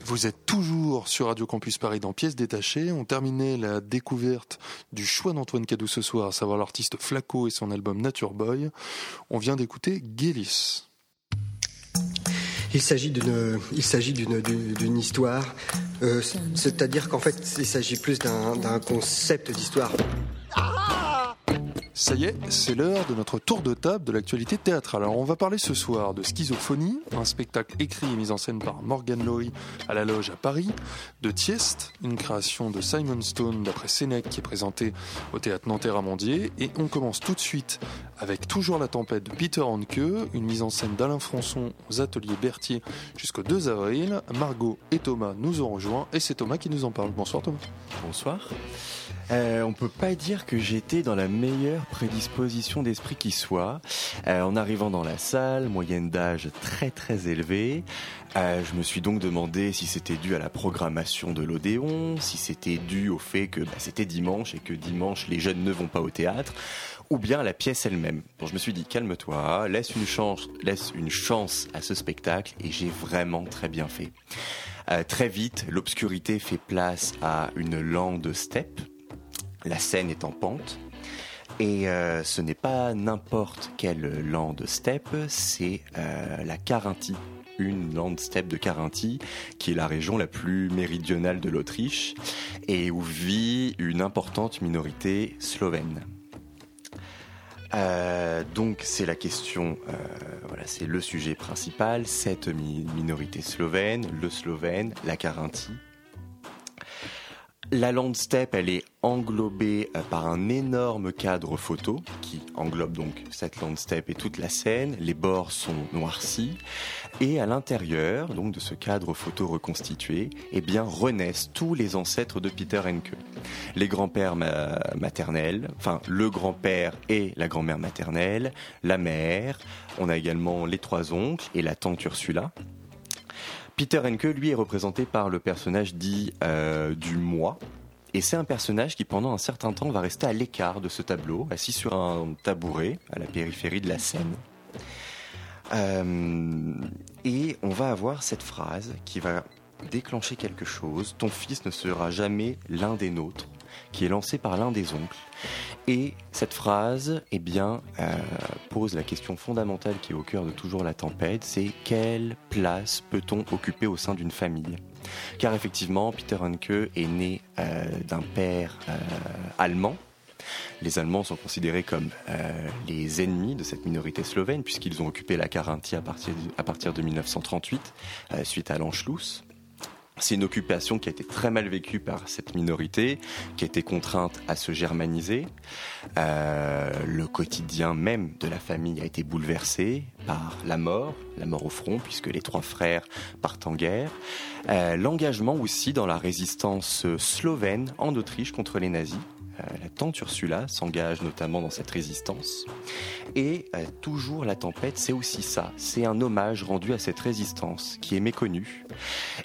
Vous. Êtes toujours sur Radio Campus Paris dans Pièces détachées. On terminait la découverte du choix d'Antoine Cadou ce soir, à savoir l'artiste Flaco et son album Nature Boy. On vient d'écouter Gélis. Il s'agit d'une, il s'agit d'une, histoire. Euh, c'est-à-dire qu'en fait, il s'agit plus d'un, d'un concept d'histoire. Ça y est, c'est l'heure de notre tour de table de l'actualité théâtrale. Alors on va parler ce soir de Schizophonie, un spectacle écrit et mis en scène par Morgan Laurie à la Loge à Paris, de Tiest, une création de Simon Stone d'après Sénèque qui est présentée au théâtre Nanterre Amandier. Et on commence tout de suite avec Toujours la tempête de Peter Hanke, une mise en scène d'Alain Françon aux ateliers Berthier jusqu'au 2 avril. Margot et Thomas nous ont rejoints et c'est Thomas qui nous en parle. Bonsoir Thomas. Bonsoir. Euh, on peut pas dire que j'étais dans la meilleure prédisposition d'esprit qui soit. Euh, en arrivant dans la salle, moyenne d'âge très très élevée, euh, je me suis donc demandé si c'était dû à la programmation de l'Odéon, si c'était dû au fait que bah, c'était dimanche et que dimanche les jeunes ne vont pas au théâtre, ou bien à la pièce elle-même. Bon, je me suis dit calme-toi, laisse une chance, laisse une chance à ce spectacle et j'ai vraiment très bien fait. Euh, très vite, l'obscurité fait place à une lande steppe. La scène est en pente. Et euh, ce n'est pas n'importe quelle lande steppe, c'est euh, la Carinthie, une lande steppe de Carinthie, qui est la région la plus méridionale de l'Autriche, et où vit une importante minorité slovène. Euh, donc c'est la question, voilà, c'est le sujet principal, cette minorité slovène, le slovène, la Carinthie. La landscape, elle est englobée euh, par un énorme cadre photo qui englobe donc cette landscape et toute la scène. Les bords sont noircis et à l'intérieur donc de ce cadre photo reconstitué, eh bien renaissent tous les ancêtres de Peter Henke. Les grands-pères maternels, enfin le grand-père et la grand-mère maternelle, la mère. On a également les trois oncles et la tante Ursula. Peter Henke, lui, est représenté par le personnage dit euh, du moi. Et c'est un personnage qui, pendant un certain temps, va rester à l'écart de ce tableau, assis sur un tabouret à la périphérie de la scène. Euh, et on va avoir cette phrase qui va déclencher quelque chose. Ton fils ne sera jamais l'un des nôtres qui est lancé par l'un des oncles. Et cette phrase, eh bien, euh, pose la question fondamentale qui est au cœur de toujours la tempête, c'est quelle place peut-on occuper au sein d'une famille? Car effectivement, Peter Hanke est né euh, d'un père euh, allemand. Les Allemands sont considérés comme les ennemis de cette minorité slovène puisqu'ils ont occupé la Carinthie à partir de, à partir de 1938 suite à l'Anschluss. C'est une occupation qui a été très mal vécue par cette minorité, qui a été contrainte à se germaniser. Euh, le quotidien même de la famille a été bouleversé par la mort, la mort au front, puisque les trois frères partent en guerre. Euh, l'engagement aussi dans la résistance slovène en Autriche contre les nazis. Euh, la tante Ursula s'engage notamment dans cette résistance. Et euh, toujours la tempête, c'est aussi ça. C'est un hommage rendu à cette résistance qui est méconnue.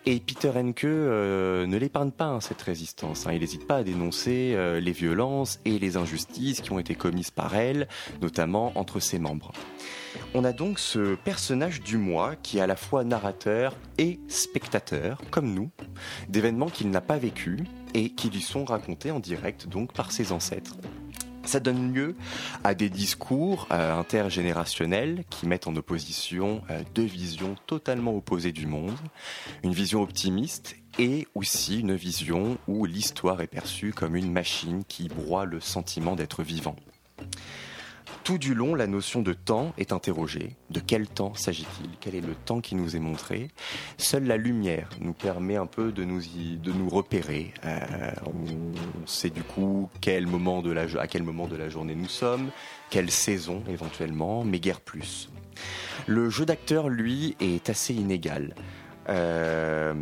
Et Peter Henke euh, ne l'épargne pas hein, cette résistance. Hein. Il n'hésite pas à dénoncer les violences et les injustices qui ont été commises par elle, notamment entre ses membres. On a donc ce personnage du moi qui est à la fois narrateur et spectateur, comme nous, d'événements qu'il n'a pas vécus et qui lui sont racontés en direct donc par ses ancêtres. Ça donne lieu à des discours euh, intergénérationnels qui mettent en opposition euh, deux visions totalement opposées du monde. Une vision optimiste et aussi une vision où l'histoire est perçue comme une machine qui broie le sentiment d'être vivant. Tout du long, la notion de temps est interrogée. De quel temps s'agit-il? Quel est le temps qui nous est montré? Seule la lumière nous permet un peu de nous, de nous repérer. Euh, on sait du coup quel moment de la, à quel moment de la journée nous sommes, quelle saison éventuellement, mais guère plus. Le jeu d'acteur, lui, est assez inégal. Euh,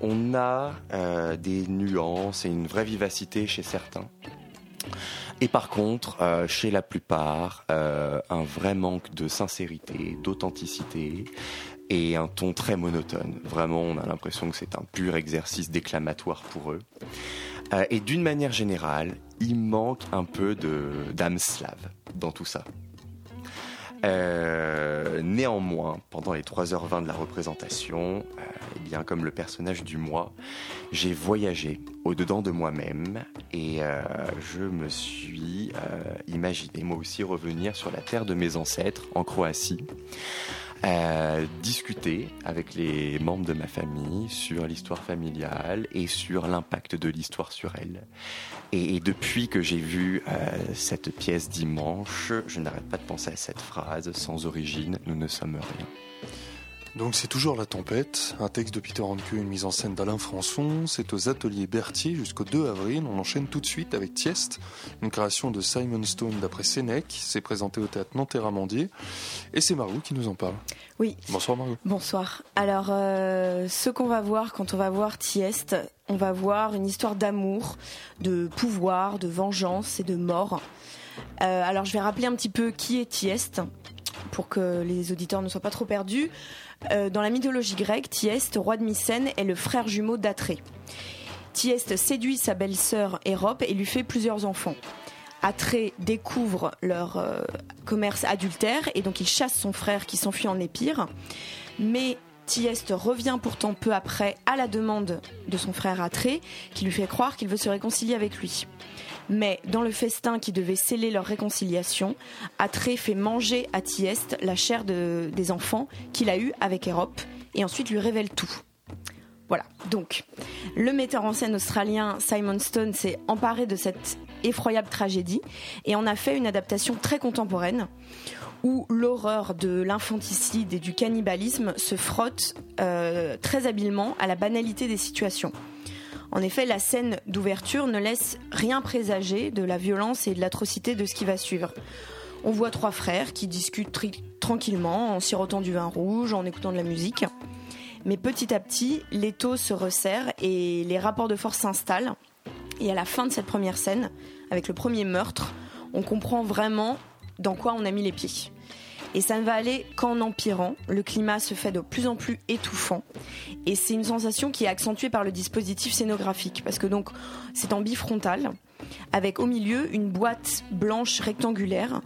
on a euh, des nuances et une vraie vivacité chez certains. Et par contre, euh, chez la plupart, euh, un vrai manque de sincérité, d'authenticité et un ton très monotone. Vraiment, on a l'impression que c'est un pur exercice déclamatoire pour eux. Euh, et d'une manière générale, il manque un peu d'âme slave dans tout ça. Euh, néanmoins, pendant les 3h20 de la représentation, euh, eh comme le personnage du moi, j'ai voyagé au-dedans de moi-même et euh, je me suis imaginé moi aussi revenir sur la terre de mes ancêtres en Croatie discuter avec les membres de ma famille sur l'histoire familiale et sur l'impact de l'histoire sur elle. Et, depuis que j'ai vu euh, cette pièce dimanche, je n'arrête pas de penser à cette phrase sans origine, nous ne sommes rien. Donc c'est toujours La Tempête, un texte de Peter Hanke, une mise en scène d'Alain Françon. C'est aux ateliers Berthier jusqu'au 2 avril. On enchaîne tout de suite avec Tiest, une création de Simon Stone d'après Sénèque. C'est présenté au théâtre Nanterre-Amandier. Et c'est Marou qui nous en parle. Oui. Bonsoir Marou. Bonsoir. Alors, euh, ce qu'on va voir quand on va voir Tiest, on va voir une histoire d'amour, de pouvoir, de vengeance et de mort. Euh, alors, je vais rappeler un petit peu qui est Tiest pour que les auditeurs ne soient pas trop perdus. Euh, dans la mythologie grecque, Thieste, roi de Mycène, est le frère jumeau d'Atrée. Thieste séduit sa belle-sœur Hérope et lui fait plusieurs enfants. Atrée découvre leur euh, commerce adultère et donc il chasse son frère qui s'enfuit en Épire. Mais Thieste revient pourtant peu après à la demande de son frère Atrée qui lui fait croire qu'il veut se réconcilier avec lui. Mais dans le festin qui devait sceller leur réconciliation, Atrée fait manger à Thieste la chair des enfants qu'il a eus avec Hérope et ensuite lui révèle tout. Voilà, donc le metteur en scène australien Simon Stone s'est emparé de cette effroyable tragédie et on a fait une adaptation très contemporaine où l'horreur de l'infanticide et du cannibalisme se frotte euh, très habilement à la banalité des situations. En effet, la scène d'ouverture ne laisse rien présager de la violence et de l'atrocité de ce qui va suivre. On voit trois frères qui discutent tranquillement en sirotant du vin rouge, en écoutant de la musique. Mais petit à petit, l'étau se resserre et les rapports de force s'installent. Et à la fin de cette première scène, avec le premier meurtre, on comprend vraiment dans quoi on a mis les pieds. Et ça ne va aller qu'en empirant. Le climat se fait de plus en plus étouffant. Et c'est une sensation qui est accentuée par le dispositif scénographique. Parce que donc, c'est en bifrontal, avec au milieu une boîte blanche rectangulaire,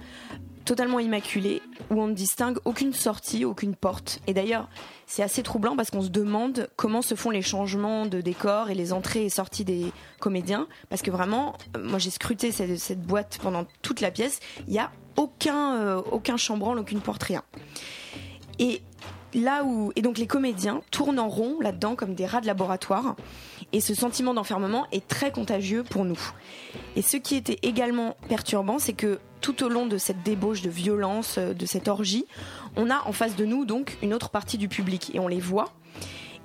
totalement immaculée, où on ne distingue aucune sortie, aucune porte. Et d'ailleurs, c'est assez troublant parce qu'on se demande comment se font les changements de décor et les entrées et sorties des comédiens. Parce que vraiment, moi j'ai scruté cette, boîte pendant toute la pièce. Il a aucun, euh, aucun chambranle, aucune porte, rien. Et là où et donc les comédiens tournent en rond là-dedans comme des rats de laboratoire et ce sentiment d'enfermement est très contagieux pour nous. Et ce qui était également perturbant, c'est que tout au long de cette débauche de violence, euh, de cette orgie, on a en face de nous donc une autre partie du public et on les voit.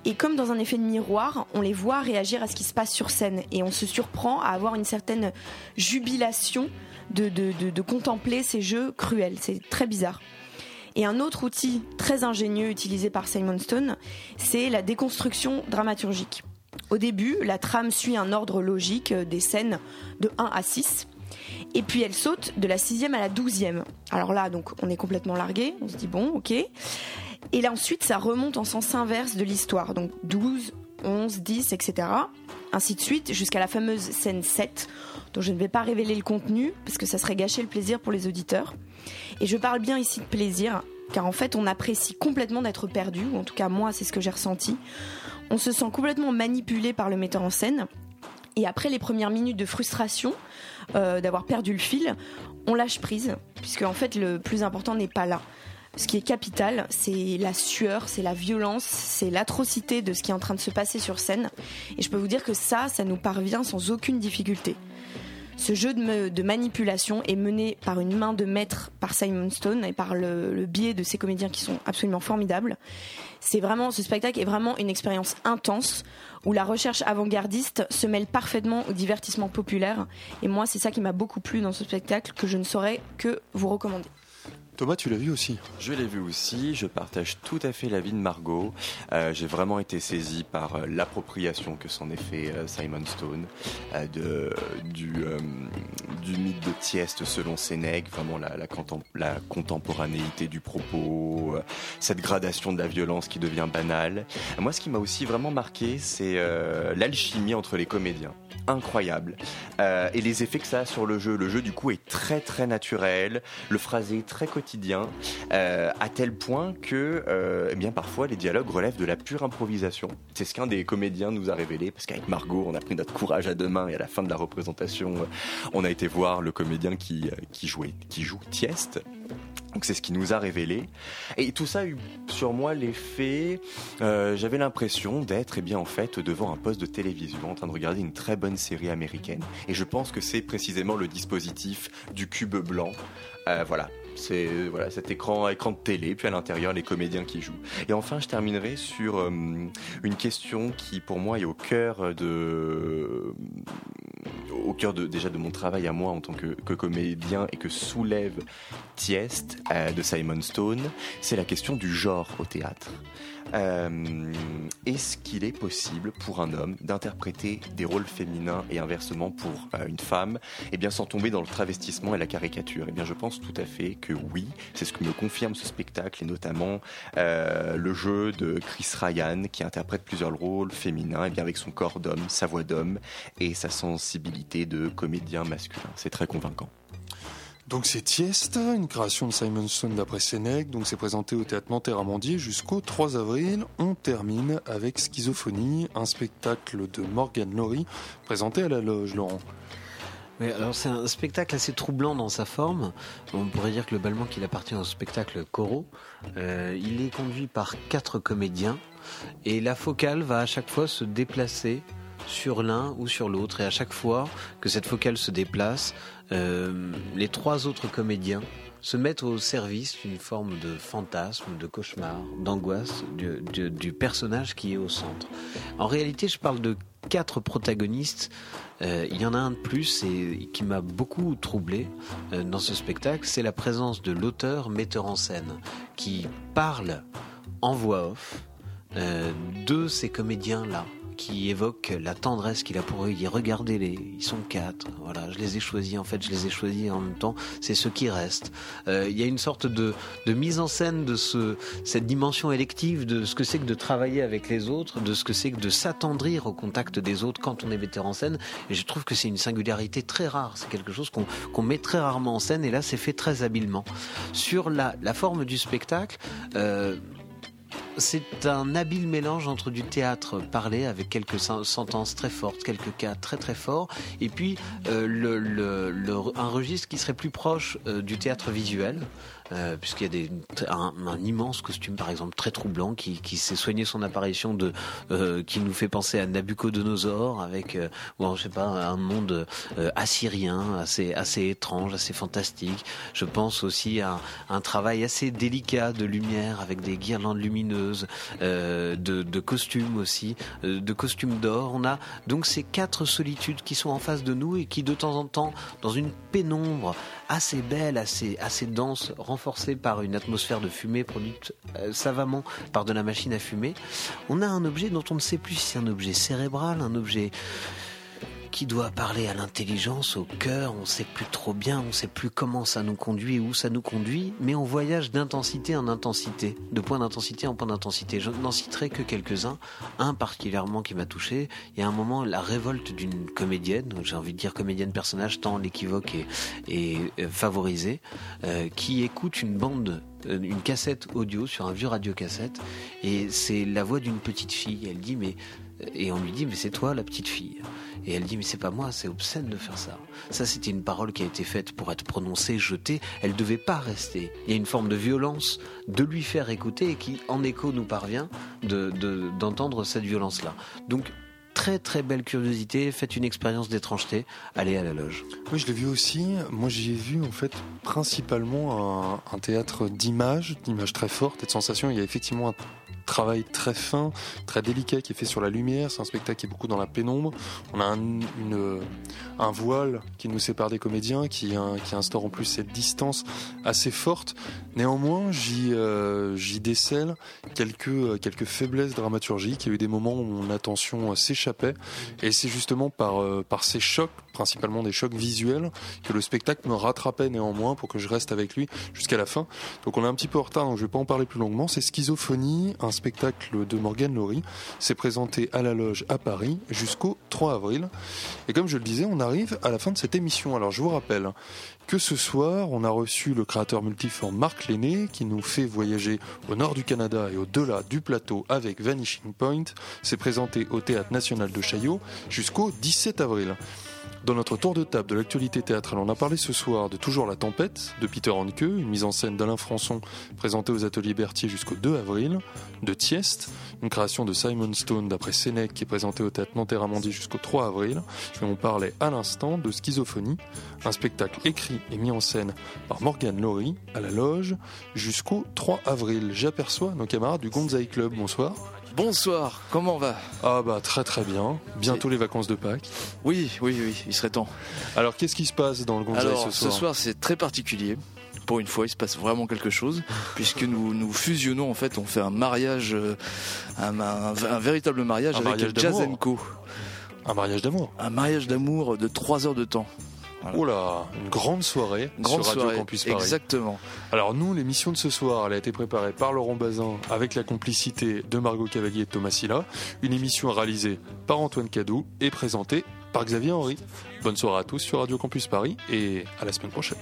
Et comme dans un effet de miroir, on les voit réagir à ce qui se passe sur scène et on se surprend à avoir une certaine jubilation de, contempler ces jeux cruels. C'est très bizarre. Et un autre outil très ingénieux utilisé par Simon Stone, c'est la déconstruction dramaturgique. Au début, la trame suit un ordre logique euh, des scènes de 1 à 6. Et puis elle saute de la sixième à la douzième. Alors là, donc, on est complètement largué. On se dit bon, ok. Et là ensuite, ça remonte en sens inverse de l'histoire. Donc 12, 11, 10, etc. Ainsi de suite, jusqu'à la fameuse scène 7, dont je ne vais pas révéler le contenu, parce que ça serait gâcher le plaisir pour les auditeurs. Et je parle bien ici de plaisir, car en fait, on apprécie complètement d'être perdu, ou en tout cas moi, c'est ce que j'ai ressenti. On se sent complètement manipulé par le metteur en scène. Et après les premières minutes de frustration euh, d'avoir perdu le fil, on lâche prise, puisque en fait le plus important n'est pas là. Ce qui est capital, c'est la sueur, c'est la violence, c'est l'atrocité de ce qui est en train de se passer sur scène. Et je peux vous dire que ça, ça nous parvient sans aucune difficulté. Ce jeu de, manipulation est mené par une main de maître par Simon Stone et par le, biais de ces comédiens qui sont absolument formidables. C'est ce spectacle est vraiment une expérience intense où la recherche avant-gardiste se mêle parfaitement au divertissement populaire. Et moi, c'est ça qui m'a beaucoup plu dans ce spectacle que je ne saurais que vous recommander. Thomas, tu l'as vu aussi Je l'ai vu aussi, je partage tout à fait l'avis de Margot. Euh, j'ai vraiment été saisi par euh, l'appropriation que s'en est fait euh, Simon Stone de, du, mythe de Tieste selon Sénèque, vraiment la, la, la contemporanéité du propos, cette gradation de la violence qui devient banale. Moi, ce qui m'a aussi vraiment marqué, c'est l'alchimie entre les comédiens incroyable. Euh, et les effets que ça a sur le jeu. Le jeu, du coup, est très très naturel, le phrasé très quotidien, euh, à tel point que, euh, eh bien, parfois, les dialogues relèvent de la pure improvisation. C'est ce qu'un des comédiens nous a révélé, parce qu'avec Margot, on a pris notre courage à deux mains, et à la fin de la représentation, on a été voir le comédien qui, qui jouait, qui joue Tieste. Donc c'est ce qui nous a révélé. Et tout ça a eu sur moi l'effet, euh, j'avais l'impression d'être eh bien en fait devant un poste de télévision en train de regarder une très bonne série américaine. Et je pense que c'est précisément le dispositif du cube blanc. Euh, voilà, c'est voilà cet écran écran de télé puis à l'intérieur les comédiens qui jouent et enfin je terminerai sur euh, une question qui pour moi est au cœur de au cœur de, déjà de mon travail à moi en tant que, comédien et que soulève Tiest euh, de Simon Stone, c'est la question du genre au théâtre. Euh, est-ce qu'il est possible pour un homme d'interpréter des rôles féminins et inversement pour euh, une femme, et eh bien sans tomber dans le travestissement et la caricature Eh bien, je pense tout à fait que oui. C'est ce que me confirme ce spectacle et notamment le jeu de Chris Ryan qui interprète plusieurs rôles féminins, et eh bien avec son corps d'homme, sa voix d'homme et sa sensibilité de comédien masculin. C'est très convaincant. Donc c'est Tieste, une création de Simon Stone d'après Sénèque. Donc c'est présenté au Théâtre Nanterre Amandier jusqu'au 3 avril. On termine avec Schizophonie, un spectacle de Morgan Laurie présenté à la loge, Laurent. Alors c'est un spectacle assez troublant dans sa forme. On pourrait dire globalement qu'il appartient au spectacle Coro. Euh, il est conduit par quatre comédiens et la focale va à chaque fois se déplacer sur l'un ou sur l'autre. Et à chaque fois que cette focale se déplace, euh, les trois autres comédiens se mettent au service d'une forme de fantasme, de cauchemar, d'angoisse du, personnage qui est au centre. En réalité, je parle de quatre protagonistes. Euh, il y en a un de plus et qui m'a beaucoup troublé euh, dans ce spectacle, c'est la présence de l'auteur metteur en scène qui parle en voix off de ces comédiens-là qui évoquent la tendresse qu'il a pour eux. Il dit regardez les, ils sont quatre. Voilà, je les ai choisis. En fait, je les ai choisis en même temps. C'est ceux qui restent. Euh, il y a une sorte de, mise en scène de ce, cette dimension élective de ce que c'est que de travailler avec les autres, de ce que c'est que de s'attendrir au contact des autres quand on est metteur en scène. Et je trouve que c'est une singularité très rare. C'est quelque chose qu'on met très rarement en scène. Et là, c'est fait très habilement. Sur la, la forme du spectacle. Euh, c'est un habile mélange entre du théâtre parlé avec quelques sen- sentences très fortes, quelques cas très très forts, et puis euh, un registre qui serait plus proche euh, du théâtre visuel, euh, puisqu'il y a un, immense costume par exemple très troublant qui, s'est soigné son apparition de, qui nous fait penser à Nabucodonosor avec, euh, ou je sais pas, un monde assyrien assez assez étrange, assez fantastique. Je pense aussi à un travail assez délicat de lumière avec des guirlandes lumineuses, euh, de, costumes aussi, euh, de costumes d'or. On a donc ces quatre solitudes qui sont en face de nous et qui de temps en temps, dans une pénombre assez belle, assez, assez dense, renforcée par une atmosphère de fumée produite euh, savamment par de la machine à fumer, on a un objet dont on ne sait plus si c'est un objet cérébral, un objet qui doit parler à l'intelligence, au cœur, on sait plus trop bien, on sait plus comment ça nous conduit, où ça nous conduit, mais on voyage d'intensité en intensité, de point d'intensité en point d'intensité. Je n'en citerai que quelques-uns. Un particulièrement qui m'a touché, il y a un moment, la révolte d'une comédienne, j'ai envie de dire comédienne personnage, tant l'équivoque est, est euh, favorisé, euh, qui écoute une bande euh, une cassette audio sur un vieux radiocassette et c'est la voix d'une petite fille. Elle dit mais et on lui dit mais c'est toi la petite fille. Et elle dit mais c'est pas moi, c'est obscène de faire ça. Ça c'était une parole qui a été faite pour être prononcée, jetée. Elle devait pas rester. Il y a une forme de violence de lui faire écouter et qui en écho nous parvient de de- d'entendre cette violence là. Donc très très belle curiosité, faites une expérience d'étrangeté, allez à la loge. Oui, je l'ai vu aussi. Moi, j'y ai vu en fait principalement un, un théâtre d'images, d'images très fortes et de sensations. Il y a effectivement un travail très fin, très délicat qui est fait sur la lumière. C'est un spectacle qui est beaucoup dans la pénombre. On a un, une, un voile qui nous sépare des comédiens, qui, hein, qui instaure en plus cette distance assez forte. Néanmoins, j'y euh, décèle quelques, quelques faiblesses dramaturgiques. Il y a eu des moments où mon attention euh, s'échappait. Et c'est justement euh, par ces chocs, principalement des chocs visuels, que le spectacle me rattrapait néanmoins pour que je reste avec lui jusqu'à la fin. Donc on est un petit peu en retard, donc je vais pas en parler plus longuement. C'est Schizophonie, un spectacle de Morgane Laurie. C'est présenté à la loge à Paris jusqu'au 3 avril. Et comme je le disais, on arrive à la fin de cette émission. Alors je vous rappelle que ce soir, on a reçu le créateur multiforme Marc Lenné qui nous fait voyager au nord du Canada et au-delà du plateau avec Vanishing Point. C'est présenté au Théâtre National de Chaillot jusqu'au 17 avril. Dans notre tour de table de l'actualité théâtrale, on a parlé ce soir de Toujours la tempête de Peter Hanke, une mise en scène d'Alain Françon présentée aux ateliers Berthier jusqu'au 2 avril, de Tiest, une création de Simon Stone d'après Sénèque qui est présentée au théâtre Nanterre-Amandy jusqu'au 3 avril. Et on parlait à l'instant de Schizophonie, un spectacle écrit et mis en scène par Morgane Laurie à la loge jusqu'au 3 avril. J'aperçois nos camarades du Gonzai Club. Bonsoir. Bonsoir, comment on va? Ah bah très très bien. Bientôt les vacances de Pâques. Oui, oui, oui, il serait temps. Alors qu'est-ce qui se passe dans le Alors, ce soir ce soir, c'est très particulier. Pour une fois, il se passe vraiment quelque chose, puisque nous nous fusionnons, en fait, on fait un mariage, euh, un, un- un véritable mariage Un avec mariage. Co. Un mariage d'amour. Un mariage d'amour de 3 heures de temps. Voilà. Oh là, une grande soirée Grande sur Radio soirée. Campus Paris. Exactement. Alors nous, l'émission de ce soir, elle a été préparée par Laurent Bazin avec la complicité de Margot Cavalier et de Thomas Silla. Une émission réalisée par Antoine Cadou et présentée par Xavier Henry. Bonne soirée à tous sur Radio Campus Paris et à la semaine prochaine.